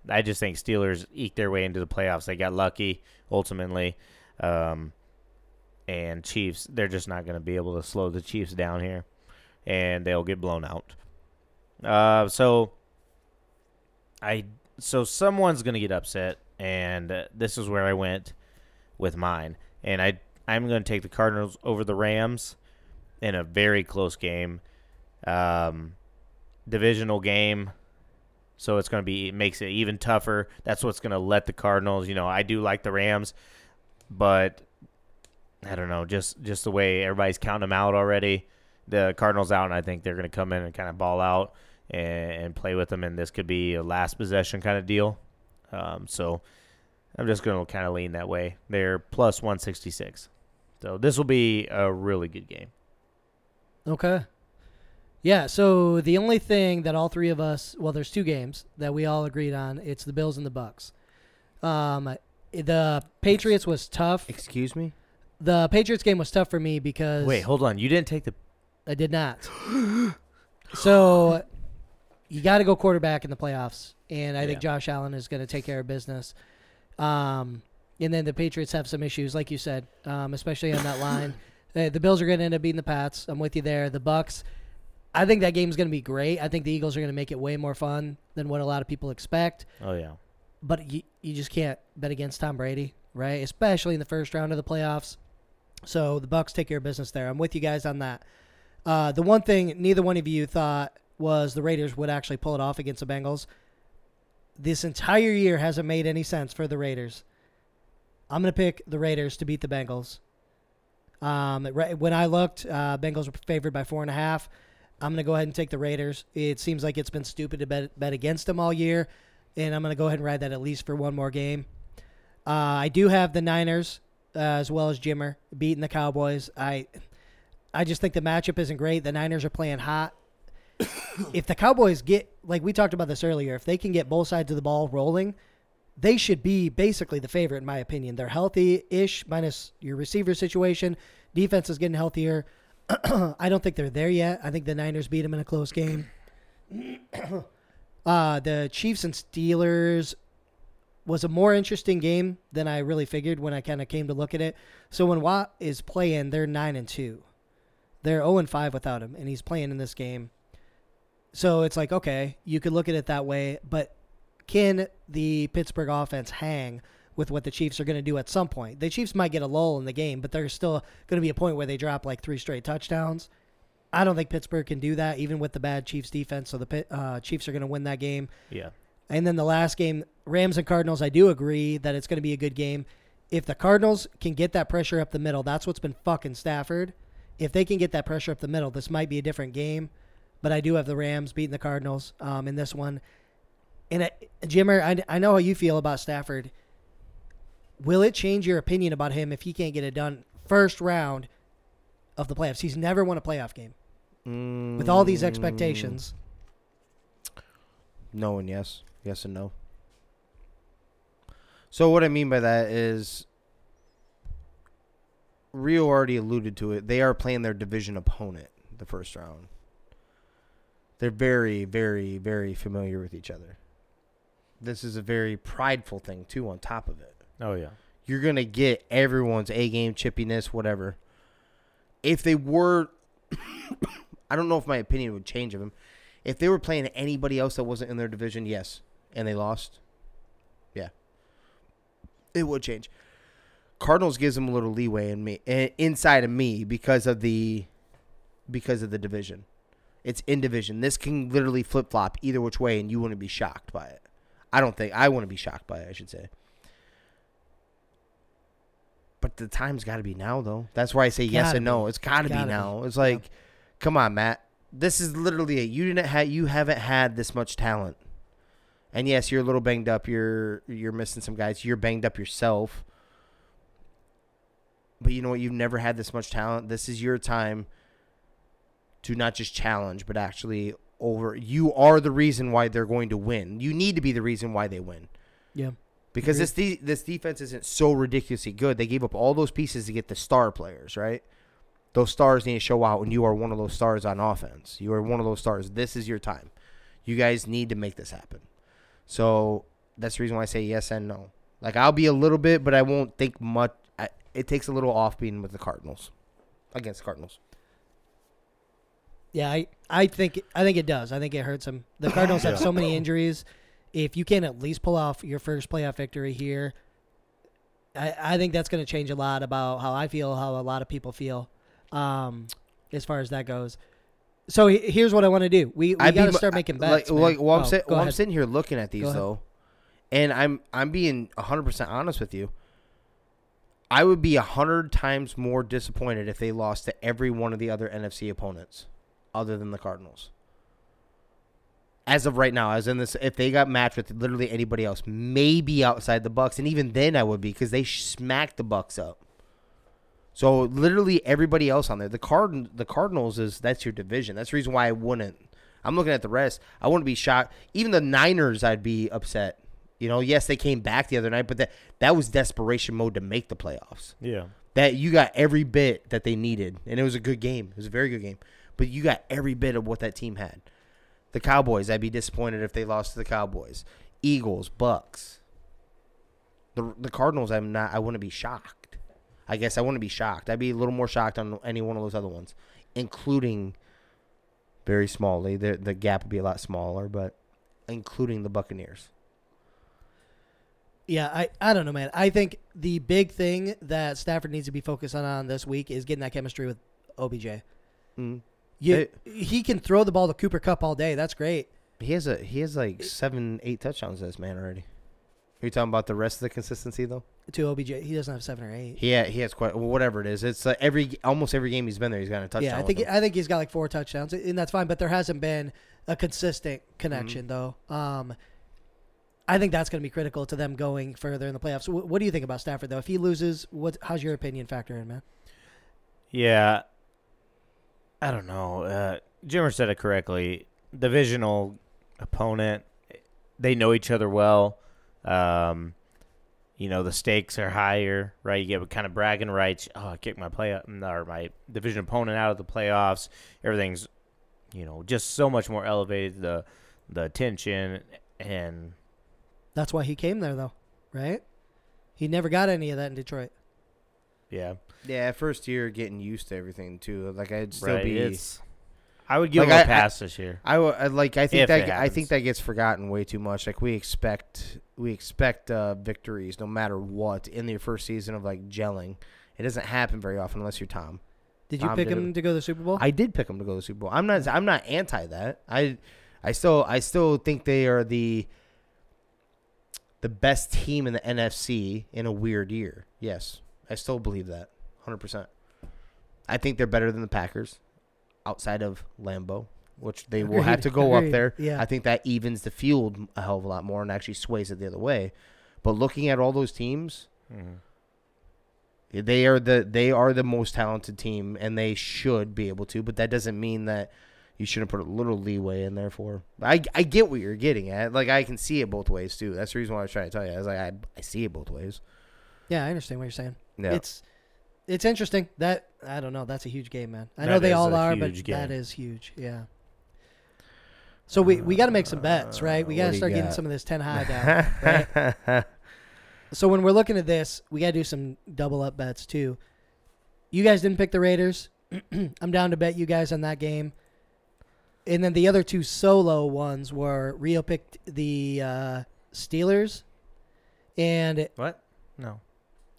I just think Steelers eke their way into the playoffs. They got lucky ultimately. Um, and Chiefs, they're just not going to be able to slow the Chiefs down here, and they'll get blown out. Uh, so I so someone's to get upset, and uh, this is where I went with mine, and I I'm to take the Cardinals over the Rams in a very close game, um, divisional game. So it's going to be it makes it even tougher. That's what's going to let the Cardinals. You know, I do like the Rams, but I don't know, just just the way everybody's counting them out already. The Cardinals out, and I think they're going to come in and kind of ball out and, and play with them, and this could be a last possession kind of deal. Um, so I'm just going to kind of lean that way. They're plus 166, so this will be a really good game. Okay. Yeah, so the only thing that all three of us, well, there's two games that we all agreed on. It's the Bills and the Bucs. Um, the Patriots was tough. Excuse me. The Patriots game was tough for me because Wait, hold on, you didn't take the I did not. so you got to go quarterback in the playoffs, and I think Yeah. Josh Allen is going to take care of business. Um, and then the Patriots have some issues, like you said, um, especially on that line. Uh, the Bills are going to end up beating the Pats. I'm with you there. The Bucs. I think that game's going to be great. I think the Eagles are going to make it way more fun than what a lot of people expect. Oh yeah. But you, you just can't bet against Tom Brady, right? Especially in the first round of the playoffs. So the Bucs take care of business there. I'm with you guys on that. Uh, the one thing neither one of you thought was the Raiders would actually pull it off against the Bengals. This entire year hasn't made any sense for the Raiders. I'm going to pick the Raiders to beat the Bengals. Um, when I looked, uh, Bengals were favored by four and a half. I'm going to go ahead and take the Raiders. It seems like it's been stupid to bet, bet against them all year, and I'm going to go ahead and ride that at least for one more game. Uh, I do have the Niners uh, as well as Jimmer beating the Cowboys. I I just think the matchup isn't great. The Niners are playing hot. if the Cowboys get like we talked about this earlier, if they can get both sides of the ball rolling, they should be basically the favorite in my opinion. They're healthy-ish minus your receiver situation. Defense is getting healthier. I don't think they're there yet. I think the Niners beat them in a close game. uh, the Chiefs and Steelers was a more interesting game than I really figured when I kind of came to look at it. So when Watt is playing, they're nine and two. They're zero and five without him, and he's playing in this game. So it's like okay, you could look at it that way, but can the Pittsburgh offense hang with what the Chiefs are going to do at some point? The Chiefs might get a lull in the game, but there's still going to be a point where they drop like three straight touchdowns. I don't think Pittsburgh can do that, even with the bad Chiefs defense. So the uh, Chiefs are going to win that game. Yeah. And then the last game, Rams and Cardinals, I do agree that it's going to be a good game. If the Cardinals can get that pressure up the middle, that's what's been fucking Stafford. If they can get that pressure up the middle, this might be a different game. But I do have the Rams beating the Cardinals um, in this one. And I, Jimmer, I, I know how you feel about Stafford. Will it change your opinion about him if he can't get it done first round of the playoffs? He's never won a playoff game. Mm, With all these expectations, No and yes. Yes and no. So what I mean by that is Rio already alluded to it. They are playing their division opponent the first round. They're very, very, very familiar with each other. This is a very prideful thing too on top of it. Oh yeah. You're gonna get everyone's A game chippiness, whatever. If they were I don't know if my opinion would change of them. If they were playing anybody else that wasn't in their division, yes, and they lost, yeah, it would change. Cardinals gives them a little leeway in me, inside of me, because of the, because of the division. It's in division. This can literally flip flop either which way, and you wouldn't be shocked by it. I don't think I wouldn't be shocked by it. I should say. But the time's got to be now, though. That's why I say yes Gotta and no. It's got to be Gotta be. now. It's like, come on, Matt. This is literally it. You didn't have you haven't had this much talent. And yes, you're a little banged up. You're you're missing some guys. You're banged up yourself. But you know what? You've never had this much talent. This is your time to not just challenge, but actually over. You are the reason why they're going to win. You need to be the reason why they win. yeah. Because Agreed. this de- this defense isn't so ridiculously good. They gave up all those pieces to get the star players, right? Those stars need to show out, and you are one of those stars on offense. You are one of those stars. This is your time. You guys need to make this happen. So that's the reason why I say yes and no. Like I'll be a little bit, but I won't think much. It takes a little off being with the Cardinals against the Cardinals. Yeah, I, I think I think it does. I think it hurts them. The Cardinals have so many injuries. If you can at least pull off your first playoff victory here, I, I think that's going to change a lot about how I feel, how a lot of people feel, um, as far as that goes. So he- here's what I want to do. We, we got to start making Like, bets. man. like well, I'm, Oh, sit- well, I'm sitting here looking at these though, and I'm I'm being 100 percent honest with you. I would be a hundred times more disappointed if they lost to every one of the other NFC opponents, other than the Cardinals. As of right now, as in this, if they got matched with literally anybody else, maybe outside the Bucs, and even then I would be because they smacked the Bucs up. So literally everybody else on there, the card, the Cardinals is that's your division. That's the reason why I wouldn't. I'm looking at the rest. I wouldn't be shocked. Even the Niners, I'd be upset. You know, yes, they came back the other night, but that that was desperation mode to make the playoffs. Yeah. That you got every bit that they needed, and it was a good game. It was a very good game, but you got every bit of what that team had. The Cowboys, I'd be disappointed if they lost to the Cowboys. Eagles, Bucs. The the Cardinals, I'm not. I wouldn't be shocked. I guess I wouldn't be shocked. I'd be a little more shocked on any one of those other ones, including very smallly. The the gap would be a lot smaller, but including the Buccaneers. Yeah, I, I don't know, man. I think the big thing that Stafford needs to be focused on, on this week is getting that chemistry with OBJ. Mm. You, he can throw the ball to Cooper Kupp all day. That's great. He has a he has like seven, eight touchdowns. This man already. Are you talking about the rest of the consistency though? To OBJ, he doesn't have seven or eight. He ha- he has quite well, whatever it is. It's like every almost every game he's been there, he's got a touchdown. yeah, I think. I think he's got like four touchdowns, and that's fine. But there hasn't been a consistent connection Mm-hmm. though. Um, I think that's going to be critical to them going further in the playoffs. Wh- what do you think about Stafford though? If he loses, what? How's your opinion factor in, man? Yeah. I don't know. Uh, Jimmer said it correctly. Divisional opponent. They know each other well. Um, you know the stakes are higher, right? You get kind of bragging rights. Oh, I kicked my play or my division opponent out of the playoffs. Everything's, you know, just so much more elevated. The the attention and That's why he came there, though, right? He never got any of that in Detroit. yeah, Yeah, first year getting used to everything too. Like I'd still right. be. It's, I would give Like, him I- a I- pass this year. I, w- I like. I think that I think that gets forgotten way too much. Like we expect, we expect uh, victories no matter what in the first season of like gelling. It doesn't happen very often unless you're Tom. Did you Tom pick did him it. to go to the Super Bowl? I did pick him to go to the Super Bowl. I'm not. I'm not anti that. I, I still, I still think they are the, the best team in the NFC in a weird year. Yes, I still believe that, hundred percent. I think they're better than the Packers, outside of Lambeau, which they will have to go up there. yeah. I think that evens the field a hell of a lot more and actually sways it the other way. But looking at all those teams, Mhm. they are the they are the most talented team, and they should be able to. But that doesn't mean that you shouldn't put a little leeway in there for. I I get what you're getting at. Like I can see it both ways too. That's the reason why I was trying to tell you. I was like I I see it both ways. yeah, I understand what you're saying. Yeah. It's it's interesting. That I don't know. That's a huge game, man. I know That they all are, but huge that game. is huge. Yeah. So we we got to make some bets, right? We Uh, got what to do you start getting some of this ten high down. right? So when we're looking at this, we got to do some double up bets too. You guys didn't pick the Raiders. I'm down to bet you guys on that game. And then the other two solo ones were Rio picked the uh, Steelers, and What? No,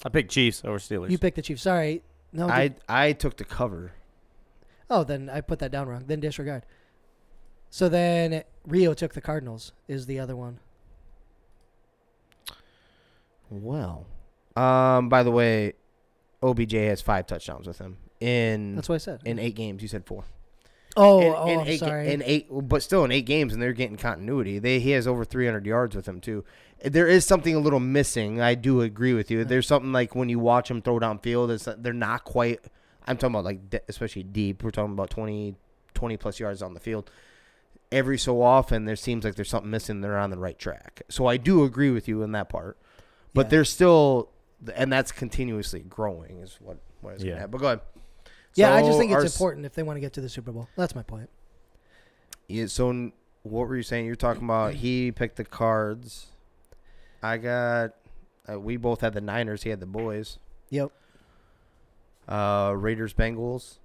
I picked Chiefs over Steelers. you picked the Chiefs. Sorry, no. I I took the cover. oh, then I put that down wrong. Then disregard. So then Rio took the Cardinals. Is the other one? Well, um. By the way, OBJ has five touchdowns with him in That's what I said. in eight games. You said four. Oh, in, oh, in eight, sorry. In eight, but still in eight games, and they're getting continuity. They he has over 300 yards with him too. There is something a little missing. I do agree with you. There's something like when you watch him throw downfield, it's they're not quite. I'm talking about like especially deep. We're talking about 20, 20 plus yards on the field. Every so often, there seems like there's something missing. They're on the right track. So I do agree with you in that part. But Yeah. they're still, and that's continuously growing. Is what what is Yeah. yeah. But go ahead. Yeah, I just think it's s- important if they want to get to the Super Bowl. That's my point. Yeah, so what were you saying? You're talking about he picked the cards. I got. Uh, we both had the Niners. He had the boys. Yep. Uh, Raiders Bengals.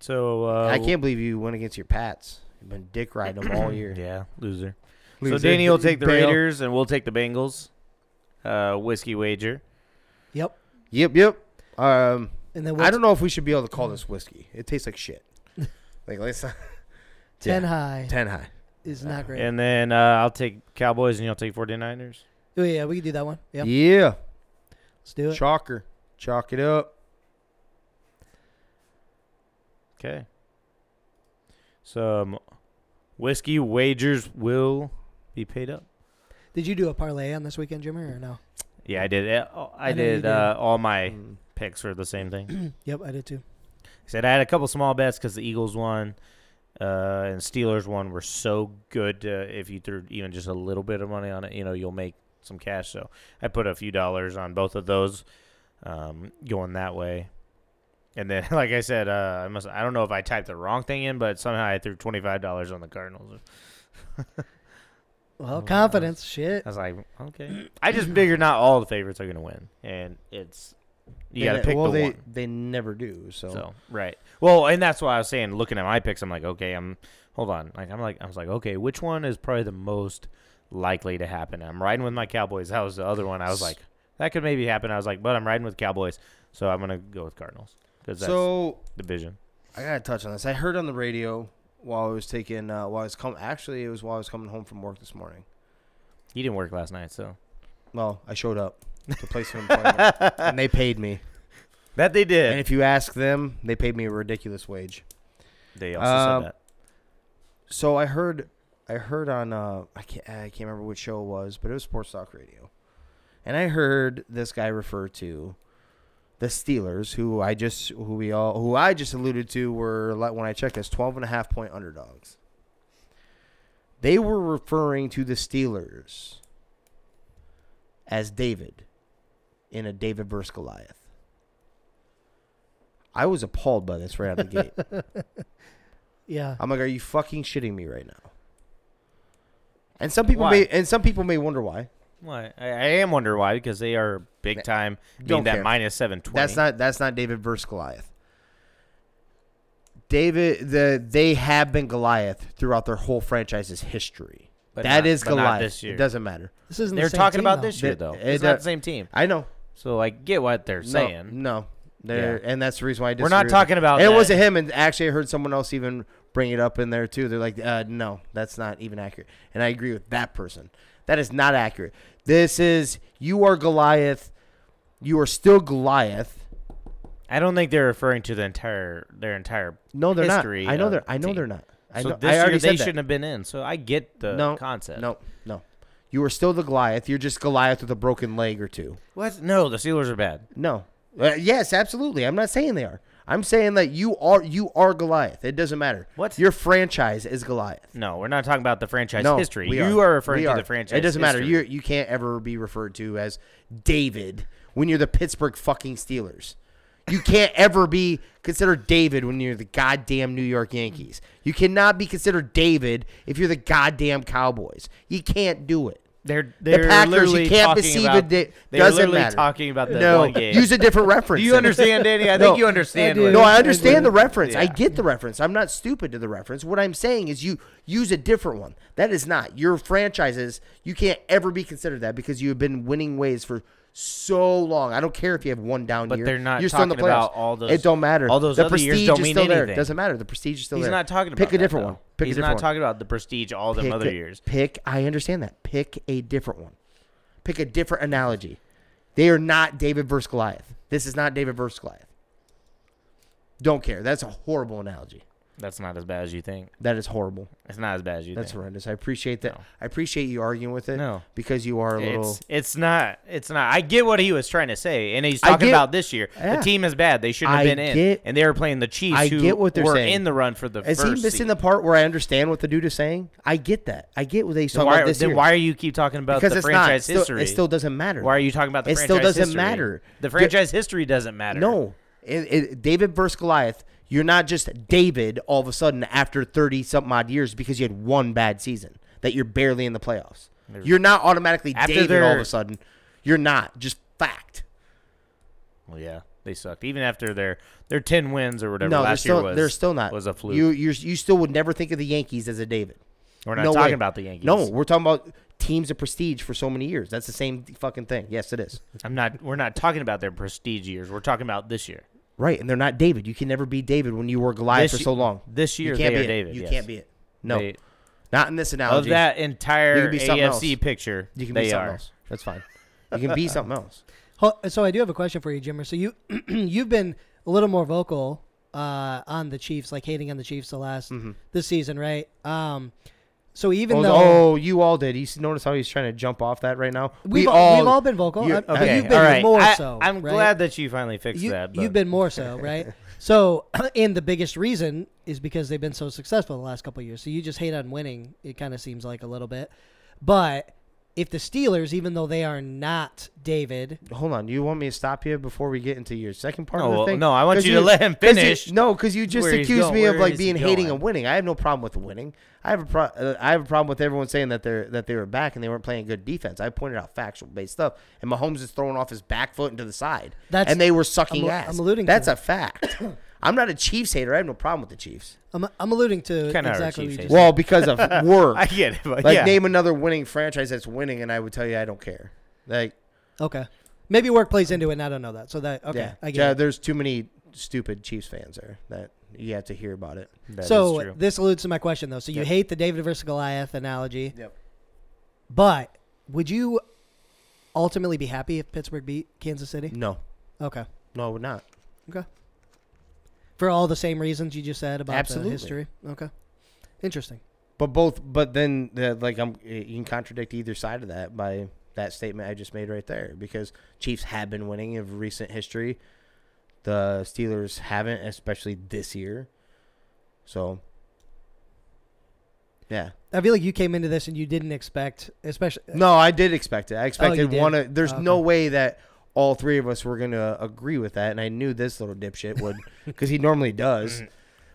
so uh, I can't believe you went against your Pats. You've been dick riding them all year. Yeah, loser. Loser. So Danny will take the Bail. Raiders, and we'll take the Bengals. Uh, whiskey wager. Yep. Yep, yep. Um, And then I we'll don't know if we should be able to call this whiskey. It tastes like shit. like let's ten yeah. high ten high. is not great. And then uh, I'll take Cowboys, and you'll take 49ers. oh yeah, we can do that one. Yep. Yeah, Let's do it. chalker, chalk it up. Okay. Some whiskey wagers will be paid up. Did you do a parlay on this weekend, Jimmy, or no? Yeah, I did. Uh, I, I did. did. Uh, all my Mm. Picks were the same thing. Yep, I did too. I said I had a couple small bets because the Eagles won uh, and Steelers won were so good. Uh, if you threw even just a little bit of money on it, you know you'll make some cash. So I put a few dollars on both of those, um, going that way. And then, like I said, uh, I must. I don't know if I typed the wrong thing in, but somehow I threw twenty five dollars on the Cardinals. Well, confidence, shit. I was like, okay. I just figured not all the favorites are gonna win, and it's you got to They- pick well, the they one. they never do. So, So right. Well, and that's why I was saying, looking at my picks, I'm like, okay, I'm hold on. Like I'm like I was like, okay, which one is probably the most likely to happen? I'm riding with my Cowboys. That was the other one. I was like, that could maybe happen. I was like, but I'm riding with Cowboys, so I'm gonna go with Cardinals because that's so division. I gotta touch on this. I heard on the radio while I was taking uh, while I was come actually it was while I was coming home from work this morning. He didn't work last night, so Well, I showed up to place of employment, and they paid me. that they did. And if you ask them, they paid me a ridiculous wage. They also Um, said that. So I heard, I heard on uh, I can't I can't remember which show it was, but it was Sports Talk Radio, and I heard this guy refer to the Steelers, who I just who we all who I just alluded to were like when I checked as 12 and a half point underdogs. They were referring to the Steelers as David in a David versus Goliath. I was appalled by this right out of the gate. Yeah. I'm like, are you fucking shitting me right now? And some people Why? may and some people may wonder why. Why? I, I am wonder why because they are big time. Being that care. minus seven twenty. That's not that's not David versus Goliath. David the they have been Goliath throughout their whole franchise's history. But That not- is but not Goliath. this year. It doesn't matter. This isn't. They're the same talking team, about though. this year though. it It's does- not the same team. I know. So I get what they're saying. No, they're Yeah. and that's the reason why I We're not with talking about And it that. wasn't him, and actually I heard someone else even bring it up in there too. They're like, uh, "No, that's not even accurate," and I agree with that person. That is not accurate. This is you are Goliath. You are still Goliath. I don't think they're referring to the entire their entire. No, they're history not. I know of they're. I know team. they're not. I so know. this I year said they that. shouldn't have been in. So I get the no concept. No, no. You are still the Goliath. You're just Goliath with a broken leg or two. What? No, the Steelers are bad. No. Uh, yes, absolutely. I'm not saying they are. I'm saying that you are you are Goliath. It doesn't matter. What? Your franchise is Goliath. No, we're not talking about the franchise no, history. You are, referring We to are. the franchise. It doesn't matter. You you can't ever be referred to as David when you're the Pittsburgh fucking Steelers. You can't ever be considered David when you're the goddamn New York Yankees. You cannot be considered David if you're the goddamn Cowboys. You can't do it. They're they're Packers, you literally can't talking deceive about, a da- They're doesn't literally matter. talking about the no, one game. use a different reference. Do you understand, Danny? I No. think you understand. I. No, I I understand do. the reference. I get the reference. I'm not stupid to the reference. What I'm saying is you use a different one. That is not your franchises. You can't ever be considered that because you have been winning ways for so long. I don't care if you have one down But year. they're not You're still in the talking playoffs. about all those- It don't matter. all those the other years don't is mean still there. anything. Doesn't matter. The prestige is still He's there. not talking about Pick a different one. Pick He's a different not one. talking about the prestige all Pick other a- years. Pick. I understand that. Pick a different one. Pick a different analogy. They are not David versus Goliath. This is not David versus Goliath. Don't care. That's a horrible analogy. That's not as bad as you think. That is horrible. It's not as bad as you That's think. horrendous. I appreciate that. No. I appreciate you arguing with it. No. because you are a little. It's it's not it's not. I get what he was trying to say, and he's I talking get- about this year. Yeah. The team is bad. They shouldn't have I been in, get- and they were playing the Chiefs, I who get what they're were saying. in the run for the Is first. he missing seed. the part where I understand what the dude is saying? I get that. I get what Then talking why, about this then year. why are you keep talking about because the it's not. franchise still, history? it still doesn't matter. why are you talking about the It still doesn't history? matter. The franchise history doesn't matter. No, it, it, David versus Goliath. You're not just David all of a sudden after thirty something odd years because you had one bad season that you're barely in the playoffs. You're not automatically After David all of a sudden. You're not. Just fact. Well, yeah, they sucked. Even after their their ten wins or whatever no, they're last still year was, they're still not. was a fluke. You you you still would never think of the Yankees as a David. we're not no talking way. about the Yankees. No, we're talking about teams of prestige for so many years. That's the same fucking thing. Yes, it is. I'm not. We're not talking about their prestige years. We're talking about this year. Right, and they're not David. You can never be David when you were Goliath This for so long. This year you can't they be are it. David. You yes. can't be it. No, They- not in this analogy. of analogy. that You entire can be AFC else. picture. you can they be something are. else. That's fine. You can be something else. So I do have a question for you, Jimmer. So you you've been a little more vocal uh, on the Chiefs, like hating on the Chiefs the last this season, right? Um, so even Oh, though oh, you all did. You notice how he's trying to jump off that right now? we've, we all, all, we've all been vocal, you- uh, okay, you've been all right. more I, so. I'm right? glad that you finally fixed you, that. But you've been more so, right? so, and the biggest reason is because they've been so successful the last couple of years. So you just hate on winning. It kind of seems like a little bit, but if the Steelers, even though they are not David, Hold on. You want me to stop you before we get into your second part No, of the thing? no, I want you to let him 'cause you- finish no, because you just accused going- me of like being hating and winning. I have no problem with winning. I have a pro- uh, I have a problem with everyone saying that they're that they were back and they weren't playing good defense. I pointed out factual based stuff, and Mahomes is throwing off his back foot into the side, That's- and they were sucking I'm- ass. I'm alluding to That's that. a fact. I'm not a Chiefs hater. I have no problem with the Chiefs. I'm, I'm alluding to Kinda are exactly what Chiefs you haters. just Well, because of work. I get it. But like yeah. name another winning franchise that's winning, and I would tell you I don't care. Like Okay. Maybe work plays into it, and I don't know that. So that okay, yeah, I get yeah. it. There's too many stupid Chiefs fans there that you have to hear about it. That is So true. this alludes to my question though. So you Yep. hate the David versus Goliath analogy, Yep. but would you ultimately be happy if Pittsburgh beat Kansas City? No, Okay. no, we're not. Okay. For all the same reasons you just said about Absolutely. the history. Okay. Interesting. But both, but then the, like I'm, eh, you can contradict either side of that by that statement I just made right there because Chiefs have been winning of recent history. The Steelers haven't, especially this year. So, yeah, I feel like you came into this and you didn't expect, especially. No, I did expect it. I oh, expected did? one. Of, there's Oh, no way that all three of us were gonna agree with that, and I knew this little dipshit would, because he normally does.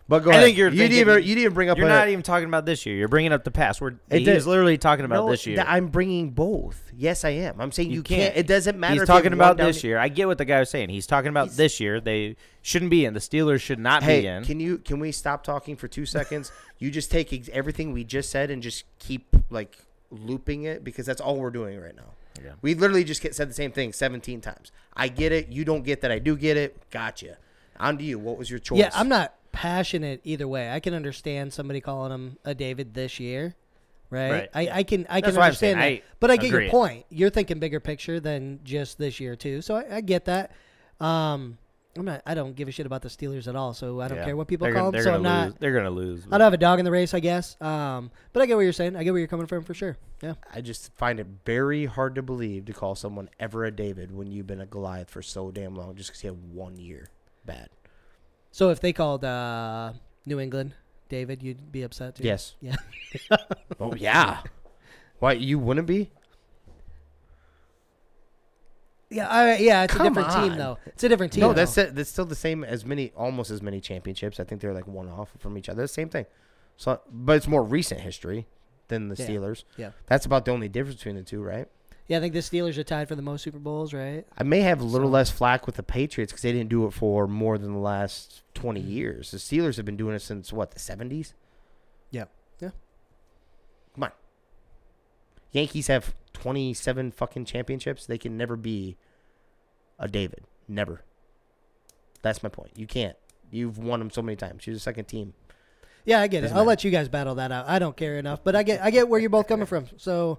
But go I ahead. think you're you didn't thinking- even you didn't bring up. You're a, not even talking about this year. You're bringing up the past. We're It he's did- literally talking about no, this year. th- I'm bringing both. Yes, I am. I'm saying you, can't. It doesn't matter. He's if you have talking one about down- this year. I get what the guy was saying. He's talking about this year. They shouldn't be in. The Steelers should not be in. can you can we stop talking for two seconds? you just take ex- everything we just said and just keep like looping it because that's all we're doing right now. Yeah. We literally just get, said the same thing 17 times. I get it. You don't get that. I do get it. Gotcha. On to you. What was your choice? Yeah, I'm not passionate either way. I can understand somebody calling him a David this year, right? Right, I. I can I That's can what I'm saying. understand that. I but I get agree. your point. You're thinking bigger picture than just this year too. So I, I get that. Um, I'm not. I don't give a shit about the Steelers at all. So I don't Yeah. care what people they're call gonna, them. They're So I'm gonna not. lose. They're gonna lose. I don't have a dog in the race, I guess. Um, but I get what you're saying. I get where you're coming from for sure. Yeah. I just find it very hard to believe to call someone ever a David when you've been a Goliath for so damn long just because you have one year bad. So if they called uh, New England David, you'd be upset too. Yes. Yeah. Oh yeah. Why you wouldn't be? Yeah. I, yeah. It's Come a different team on. though. It's a different team. no, that's though. it. That's still the same as many, almost as many championships. I think they're like one off from each other. Same thing. So, but it's more recent history than the Yeah. Steelers. Yeah. That's about the only difference between the two, right? Yeah, I think the Steelers are tied for the most Super Bowls, right? I may have a little less flack with the Patriots because they didn't do it for more than the last twenty years. The Steelers have been doing it since what the seventies. Yeah. Yeah. Come on. Yankees have twenty-seven fucking championships. They can never be a David. Never. That's my point. You can't. You've won them so many times. You're the second team. Yeah, I get it. Doesn't I'll matter. let you guys battle that out. I don't care enough, but I get I get where you're both coming from. So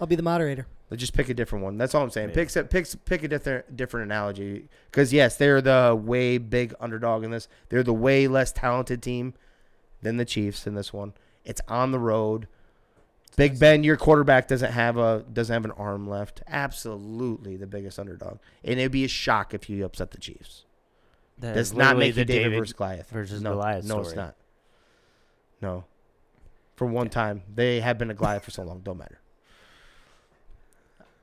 I'll be the moderator. But just pick a different one. That's all I'm saying. Pick some- pick pick a different different analogy. Because yes, they're the way big underdog in this. They're the way less talented team than the Chiefs in this one. It's on the road. Big Ben, your quarterback doesn't have a doesn't have an arm left. Absolutely the biggest underdog, and it'd be a shock if you upset the Chiefs. That Does not literally make you the David, David versus Goliath versus no, Goliath No, it's not. No. For one time, they have been a Goliath for so long. Don't matter.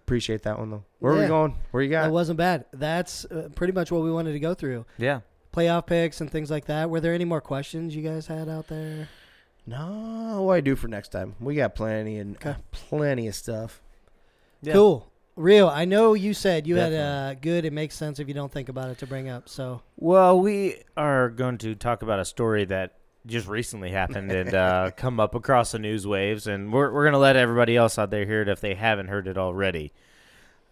Appreciate that one though. Where are we going? Where you got? That wasn't bad. That's uh, pretty much what we wanted to go through. Yeah. Playoff picks and things like that. Were there any more questions you guys had out there? No, what I do for next time? We got plenty and Okay. plenty of stuff. Yeah. Cool. Real. I know you said you had Definitely. uh, good. It makes sense if you don't think about it to bring up. So Well, we are going to talk about a story that just recently happened and uh, come up across the news waves, and we're we're gonna let everybody else out there hear it if they haven't heard it already.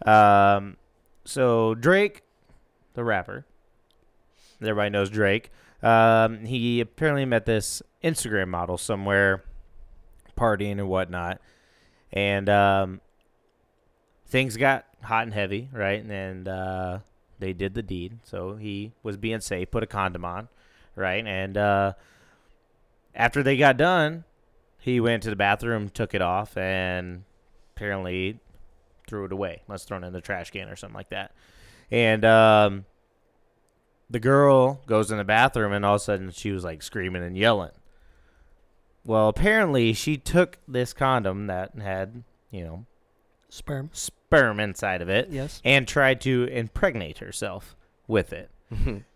Um, so Drake, the rapper, everybody knows Drake. Um, he apparently met this Instagram model somewhere, partying and whatnot, and um, things got hot and heavy, right? And uh, they did the deed. So he was being safe, put a condom on, right? And uh, after they got done, he went to the bathroom, took it off, and apparently threw it away. Must thrown in the trash can or something like that. And um, the girl goes in the bathroom, and all of a sudden she was like screaming and yelling. Well, apparently she took this condom that had, you know, sperm. sperm inside of it Yes. and tried to impregnate herself with it.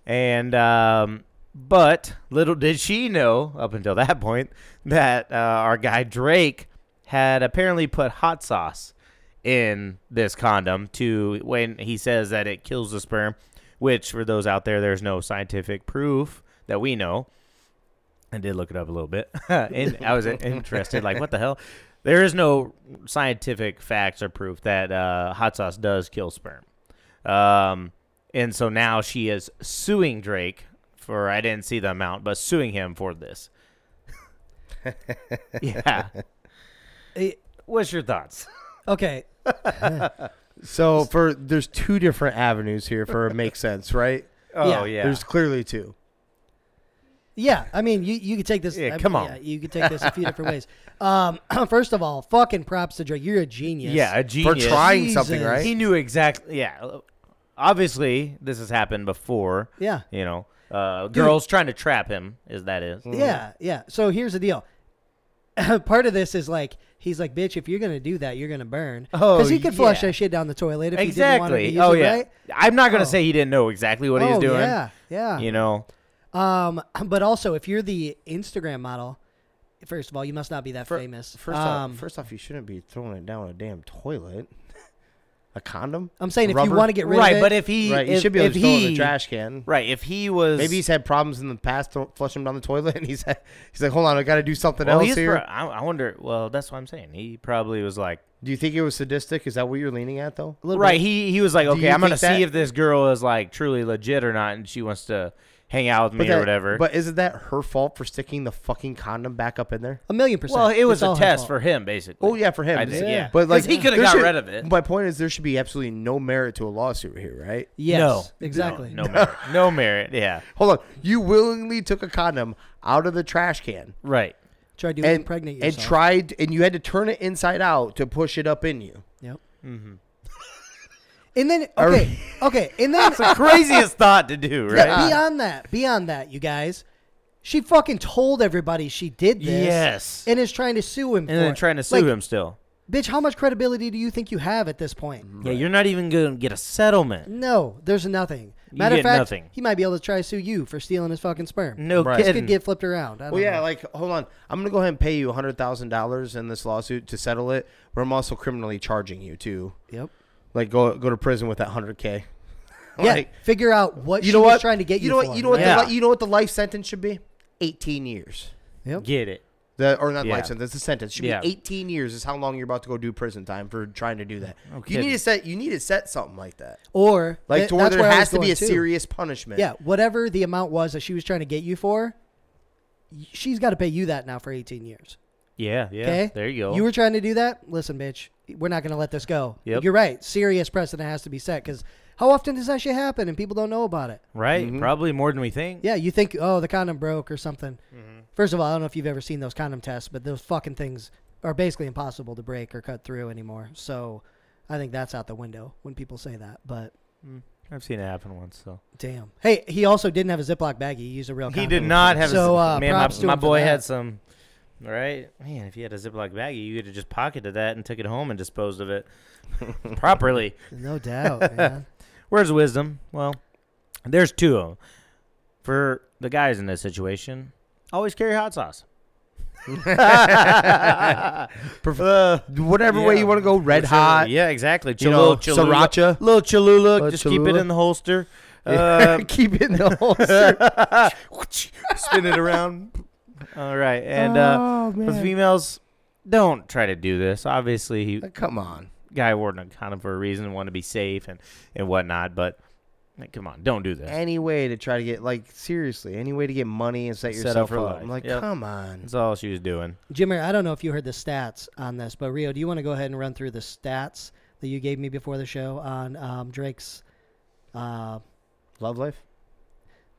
and um, but little did she know up until that point that uh, our guy Drake had apparently put hot sauce in this condom to when he says that it kills the sperm, which for those out there, there's no scientific proof that we know. I did look it up a little bit, and I was interested. Like, what the hell? There is no scientific facts or proof that uh, hot sauce does kill sperm. Um, and so now she is suing Drake for I didn't see the amount, but suing him for this. yeah. What's your thoughts? Okay. So for there's two different avenues here for it makes sense, right? Oh Yeah. yeah. There's clearly two. Yeah, I mean, you you could take this. Yeah, I- come on. Yeah, you could take this a few different ways. Um, first of all, fucking props to Drake. You're a genius. yeah, a genius For genius. trying something, right? He knew exactly. Yeah. Obviously, this has happened before. Yeah. You know, uh, girls trying to trap him. Is that is? Yeah, yeah. So here's the deal. part of this is like he's like, bitch, if you're gonna do that, you're gonna burn. Oh, because he could flush yeah. that shit down the toilet if he didn't want to exactly. use Oh it, yeah. right? I'm not gonna Oh. say he didn't know exactly what he was oh, doing. Yeah, yeah. You know. Um, but also if you're the Instagram model, first of all, you must not be that Fir- famous. First um, off, first off, you shouldn't be throwing it down a damn toilet. A condom? I'm saying if you rubber? want to get rid Right, of it, right? but if he right, you if, should be able if to throw it in he the trash can. right if he was Maybe he's had problems in the past, throw, flush him down the toilet, and he's he's like, hold on, I got to do something well, else he's here. pro- I, I wonder. Well, that's what I'm saying. He probably was like, do you think it was sadistic? Is that what you're leaning at, though? a right. bit. He he was like, Do okay, you I'm gonna think that- see if this girl is like truly legit or not, and she wants to hang out with me that- or whatever. But isn't that her fault for sticking the fucking condom back up in there? a million percent. well, it was It's a test for him, basically. Oh yeah, for him. I think, Yeah. yeah. But like he could have got should- rid of it. My point is, there should be absolutely no merit to a lawsuit here, right? Yes, no, exactly. No, no merit. No merit. Yeah. Hold on, you willingly took a condom out of the trash can Right. Try to and impregnate and tried, and you had to turn it inside out to push it up in you. Yep. Mm-hmm. And then Are- okay, okay, and then That's the Craziest thought to do, right? Yeah, beyond that, beyond that, you guys, she fucking told everybody she did this. Yes. And is trying to sue him and for then it. trying to sue Like, him still. Bitch, how much credibility do you think you have at this point? Yeah, you're not even gonna get a settlement. No, there's nothing. You Matter of get fact, nothing. he might be able to try to sue you for stealing his fucking sperm. No Right. This kidding. could get flipped around. I don't Well, yeah, know. like hold on, I'm gonna go ahead and pay you hundred thousand dollars in this lawsuit to settle it. But I'm also criminally charging you too. Yep. Like go go to prison with that hundred k. Yeah. Figure out what you she know was what? trying to get you. you know what? You know what? right? Yeah. The, li- you know what the life sentence should be? Eighteen years. Yep. Get it. The or not Yeah. life sentence. The sentence should Yeah. be 18 years. Is how long you're about to go do prison time for trying to do that. No you kidding. need to set. You need to set something like that. Or Like th- to eh, where that's there I was has to be going a too. serious punishment. Yeah, whatever the amount was that she was trying to get you for, y- she's got to pay you that now for 18 years. Yeah, yeah. Okay. There you go. You were trying to do that. Listen, bitch, we're not going to let this go. Yep. You're right. Serious precedent has to be set because how often does that shit happen and people don't know about it? right? Mhm. Probably more than we think. Yeah, you think, oh, the condom broke or something. Mm-hmm. First of all, I don't know if you've ever seen those condom tests, but those fucking things are basically impossible to break or cut through anymore. So I think that's out the window when people say that. But Mm, I've seen it happen once. So damn. Hey, he also didn't have a Ziploc baggie. He used a real he did not have. So, a, uh, man, my, props to my him for boy that. had some. Right, man. If you had a Ziploc baggie, you could have just pocketed that and took it home and disposed of it properly. No doubt, man. Where's wisdom? Well, there's two of them. For the guys in this situation, always carry hot sauce. Uh, whatever way you want to go, red for hot. Yeah, exactly. You know, Cholula- sriracha. little Cholula. Little just keep it in the holster. Uh, Keep it in the holster. spin it around. All right, and uh, oh, with man. females, don't try to do this. Obviously, he Come on. guy wore a condom for a reason, want to be safe and and whatnot. But like, come on, don't do this. Any way to try to get like seriously, any way to get money and set Set yourself up for up. I'm like, Yep. come on. That's all she was doing. Jimmy, I don't know if you heard the stats on this, but Rio, do you want to go ahead and run through the stats that you gave me before the show on um, Drake's? Uh, Love life.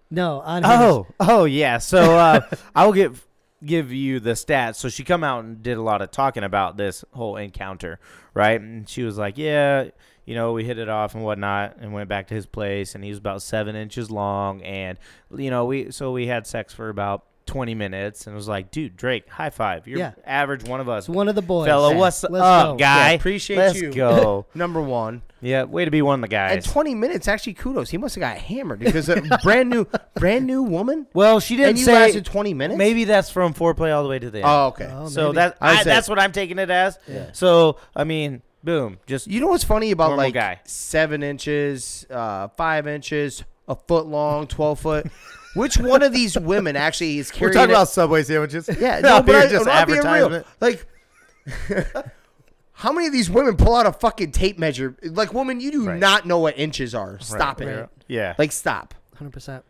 No, on Oh, oh yeah. So uh, I'll give give you the stats. So she come out and did a lot of talking about this whole encounter, right? And she was like, "Yeah, you know, we hit it off and whatnot, and went back to his place, and he was about seven inches long, and you know, we so we had sex for about." 20 minutes and was like, dude, Drake, high five. You're Yeah. average one of us. it's one of the boys. Fella, Yeah. what's Let's up, go. guy? Yeah, appreciate Let's you. go. Number one. yeah, way to be one of the guys. And guys. 20 minutes, actually, kudos. He must have got hammered because a brand new, brand new woman. well, she didn't And you say. lasted 20 minutes. Maybe that's from foreplay all the way to the end. Oh, okay. Oh, so maybe. that I I, that's what I'm taking it as. Yeah. So I mean, boom, just You know what's funny about Normal like guy. seven inches, uh, five inches, a foot long, 12 foot? Which one of these women actually is carrying? it- Subway sandwiches. Yeah, no, but I, just I'm not being real. advertisement. Like, how many of these women pull out a fucking tape measure? Like, woman, you do Right. not know what inches are. Stop it. Right. Yeah. Like, stop. 100%.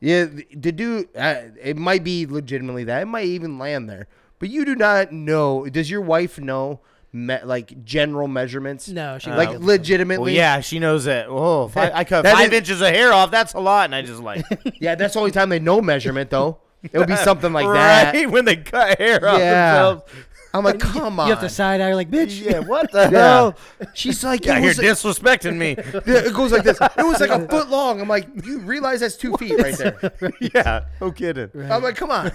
Yeah, the, the dude. Uh, it might be legitimately that. It might even land there. But you do not know. Does your wife know, me, like general measurements? No, she Like won't. legitimately. well, yeah, she knows that. Oh, if I, I cut That five is- inches of hair off. That's a lot, and I just like Yeah, that's the only time they know measurement though. It would be something like right that. when they cut hair off Yeah. themselves. I'm like, come on. You have to side eye like, bitch. Yeah, what the Yeah. hell? She's like, Yeah, it, you're was, disrespecting me. it goes like this. It was like a foot long. I'm like, you realize that's two feet right there. yeah, no kidding. Right. I'm like, come on.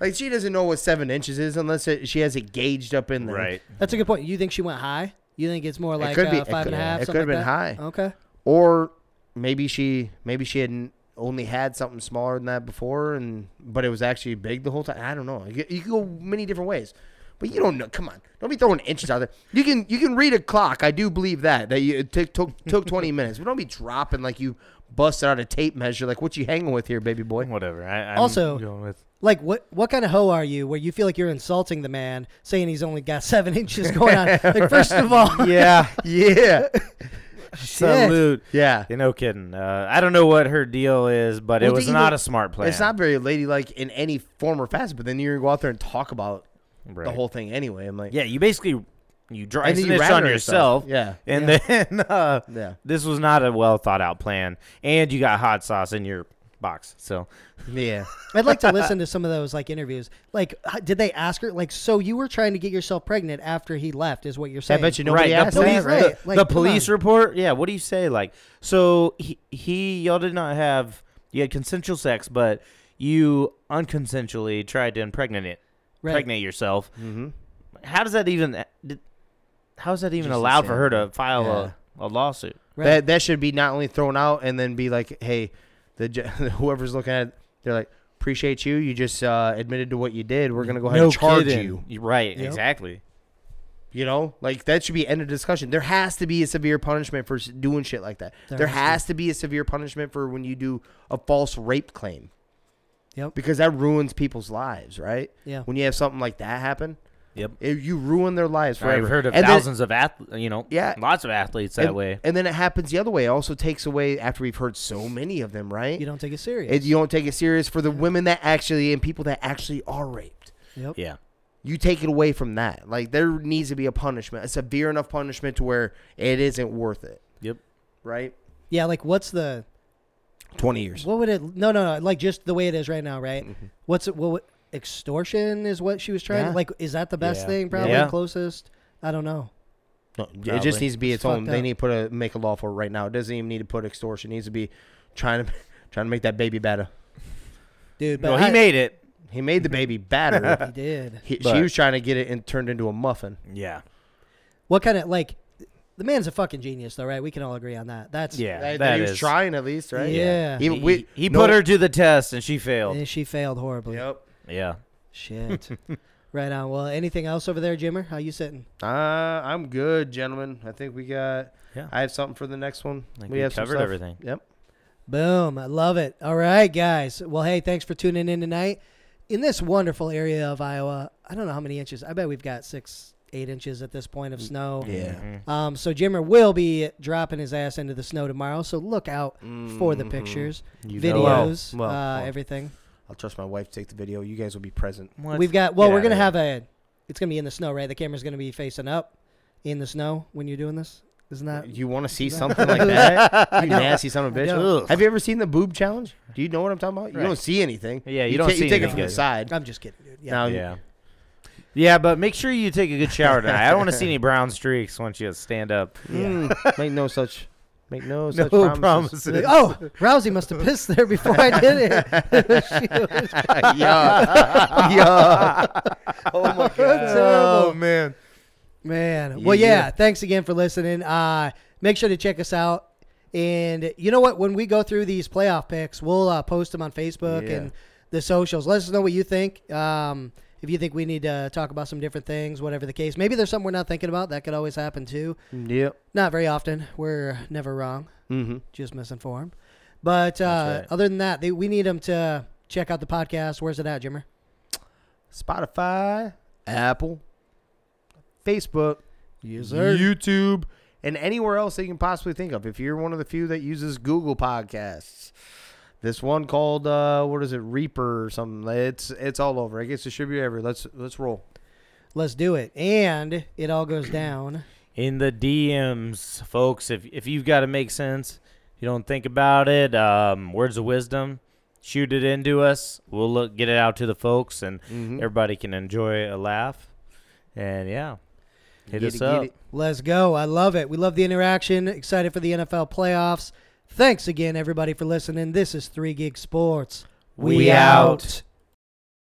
Like she doesn't know what seven inches is unless it, she has it gauged up in there. Right. That's a good point. You think she went high? You think it's more like could uh, be- it five could- and a half? it could have like been that? high. Okay. Or maybe she maybe she hadn't only had something smaller than that before, and but it was actually big the whole time. I don't know. You, you can go many different ways. But you don't know. Come on, don't be throwing inches out there. You can you can read a clock. I do believe that that you, it took took, took twenty minutes. But don't be dropping like you busted out a tape measure. Like what you hanging with here, baby boy? Whatever. I, I'm Also- going with Like what? What kind of hoe are you? Where you feel like you're insulting the man, saying he's only got seven inches going on? Like first of all, yeah. Yeah, Salute. yeah. Yeah, no kidding. Uh, I don't know what her deal is, but it was you not know, a smart plan. It's not very ladylike in any form or fashion But then you're gonna go out there and talk about Right. the whole thing anyway. I'm like, Yeah, you basically you dry And then you on on yourself. yourself. Yeah. And Yeah. then uh, yeah, this was not a well thought out plan, and you got hot sauce in your box. So yeah. I'd like to listen to some of those like interviews. Like, h- did they ask her? Like, so you were trying to get yourself pregnant after he left? Is what you're saying. I saying? bet you nobody right, asked the police, that, right? right? Like, the come police on. report. Yeah, what do you say? Like, so he, he y'all did not have you had consensual sex, but you unconsensually tried to impregnate it, Right. pregnate yourself. Mm-hmm. How does that even? Did, how is that even Just allowed for her to file Yeah. a, a lawsuit? Right. That that should be not only thrown out and then be like, hey, the ju- whoever's looking at, it, they're like, appreciate you. You just uh, admitted to what you did. We're gonna go ahead and charge you. you. Right, Yep. exactly. You know, like that should be end of discussion. There has to be a severe punishment for doing shit like that. There There, has to. has to be a severe punishment for when you do a false rape claim. Yep. Because that ruins people's lives, right? Yeah. When you have something like that happen, Yep. it, you ruin their lives forever. I've heard of And then- thousands of athletes, you know, Yeah. lots of athletes that and, way. And then it happens the other way. It also takes away after we've heard so many of them, right? You don't take it serious. It, you don't take it serious for the women that actually and people that actually are raped. yep. Yeah. You take it away from that. Like there needs to be a punishment, a severe enough punishment to where it isn't worth it. Yep. Right? Yeah. Like, what's the? Twenty years. What would it? No, no, no. Like just the way it is right now, right? Mhm. What's it? What? would- Extortion is what she was trying. Yeah. Like, is that the best Yeah. thing? Probably Yeah. closest. I don't know. No, it Probably. just needs to be its It's own. fucked They up. need to put a make a law for it right now. It doesn't even need to put extortion. It needs to be trying to trying to make that baby better. Dude, but No, he made it. He made the baby batter. He did. he, But- she was trying to get it and turned into a muffin. Yeah. What kind of like? The man's a fucking genius, though, right? We can all agree on that. That's Yeah. That- that he was is- trying at least, right? Yeah. Even He, we, he no- put her to the test and she failed. And she failed horribly. Yep. Yeah. Shit. right on. Well, anything else over there, Jimmer? How you sitting? Uh, I'm good, gentlemen. I think we got. Yeah. I have something for the next one. I think we we have some covered stuff. everything. Yep. Boom. I love it. All right, guys. Well, hey, thanks for tuning in tonight. In this wonderful area of Iowa, I don't know how many inches. I bet we've got six, eight inches at this point of snow. Yeah. Mhm. Um, so Jimmer will be dropping his ass into the snow tomorrow. So look out for the Mhm. pictures, You know it. videos, Well, uh, well. everything. I'll trust my wife to take the video. You guys will be present. What? We've got. Well, Get we're outta gonna here. have a. It's gonna be in the snow, right? The camera's gonna be facing up in the snow when you're doing this. Isn't that? You want to see something like that? You nasty son of a I bitch. Ugh. Have you ever seen the boob challenge? Do you know what I'm talking about? You Right. don't see anything. Yeah, you you don't ta- see You take it anything from the side. I'm just kidding, dude. Yeah. Now, Yeah. Yeah, but make sure you take a good shower tonight. I don't want to see any brown streaks once you stand up. mm, make no such, make no, No such promises. promises. oh, Rousey must have pissed there before I did it. yeah, yeah. oh my god, Oh man. man. Well, Yeah. yeah. Thanks again for listening. Uh, make sure to check us out. And you know what? When we go through these playoff picks, we'll uh, post them on Facebook Yeah. and the socials. Let us know what you think. Um, if you think we need to talk about some different things, whatever the case. Maybe there's something we're not thinking about. That could always happen too. Yep. Not very often. We're never wrong. Mm-hmm. Just misinformed. But uh, right. other than that, they, we need them to check out the podcast. Where's it at, Jimmer? Spotify, Apple, Facebook, Yes, YouTube, and anywhere else that you can possibly think of. If you're one of the few that uses Google Podcasts, this one called uh, what is it, Reaper or something? It's it's all over. It gets distributed everywhere. Let's let's roll. Let's do it. And it all goes down. In the DMs, folks, if if you've got to make sense, you don't think about it. Um, words of wisdom, shoot it into us. We'll look, get it out to the folks, and Mhm. everybody can enjoy a laugh. And yeah, hit Get us it, up. Let's go. I love it. We love the interaction. Excited for the NFL playoffs. Thanks again, everybody, for listening. This is Three Gig Sports. We out.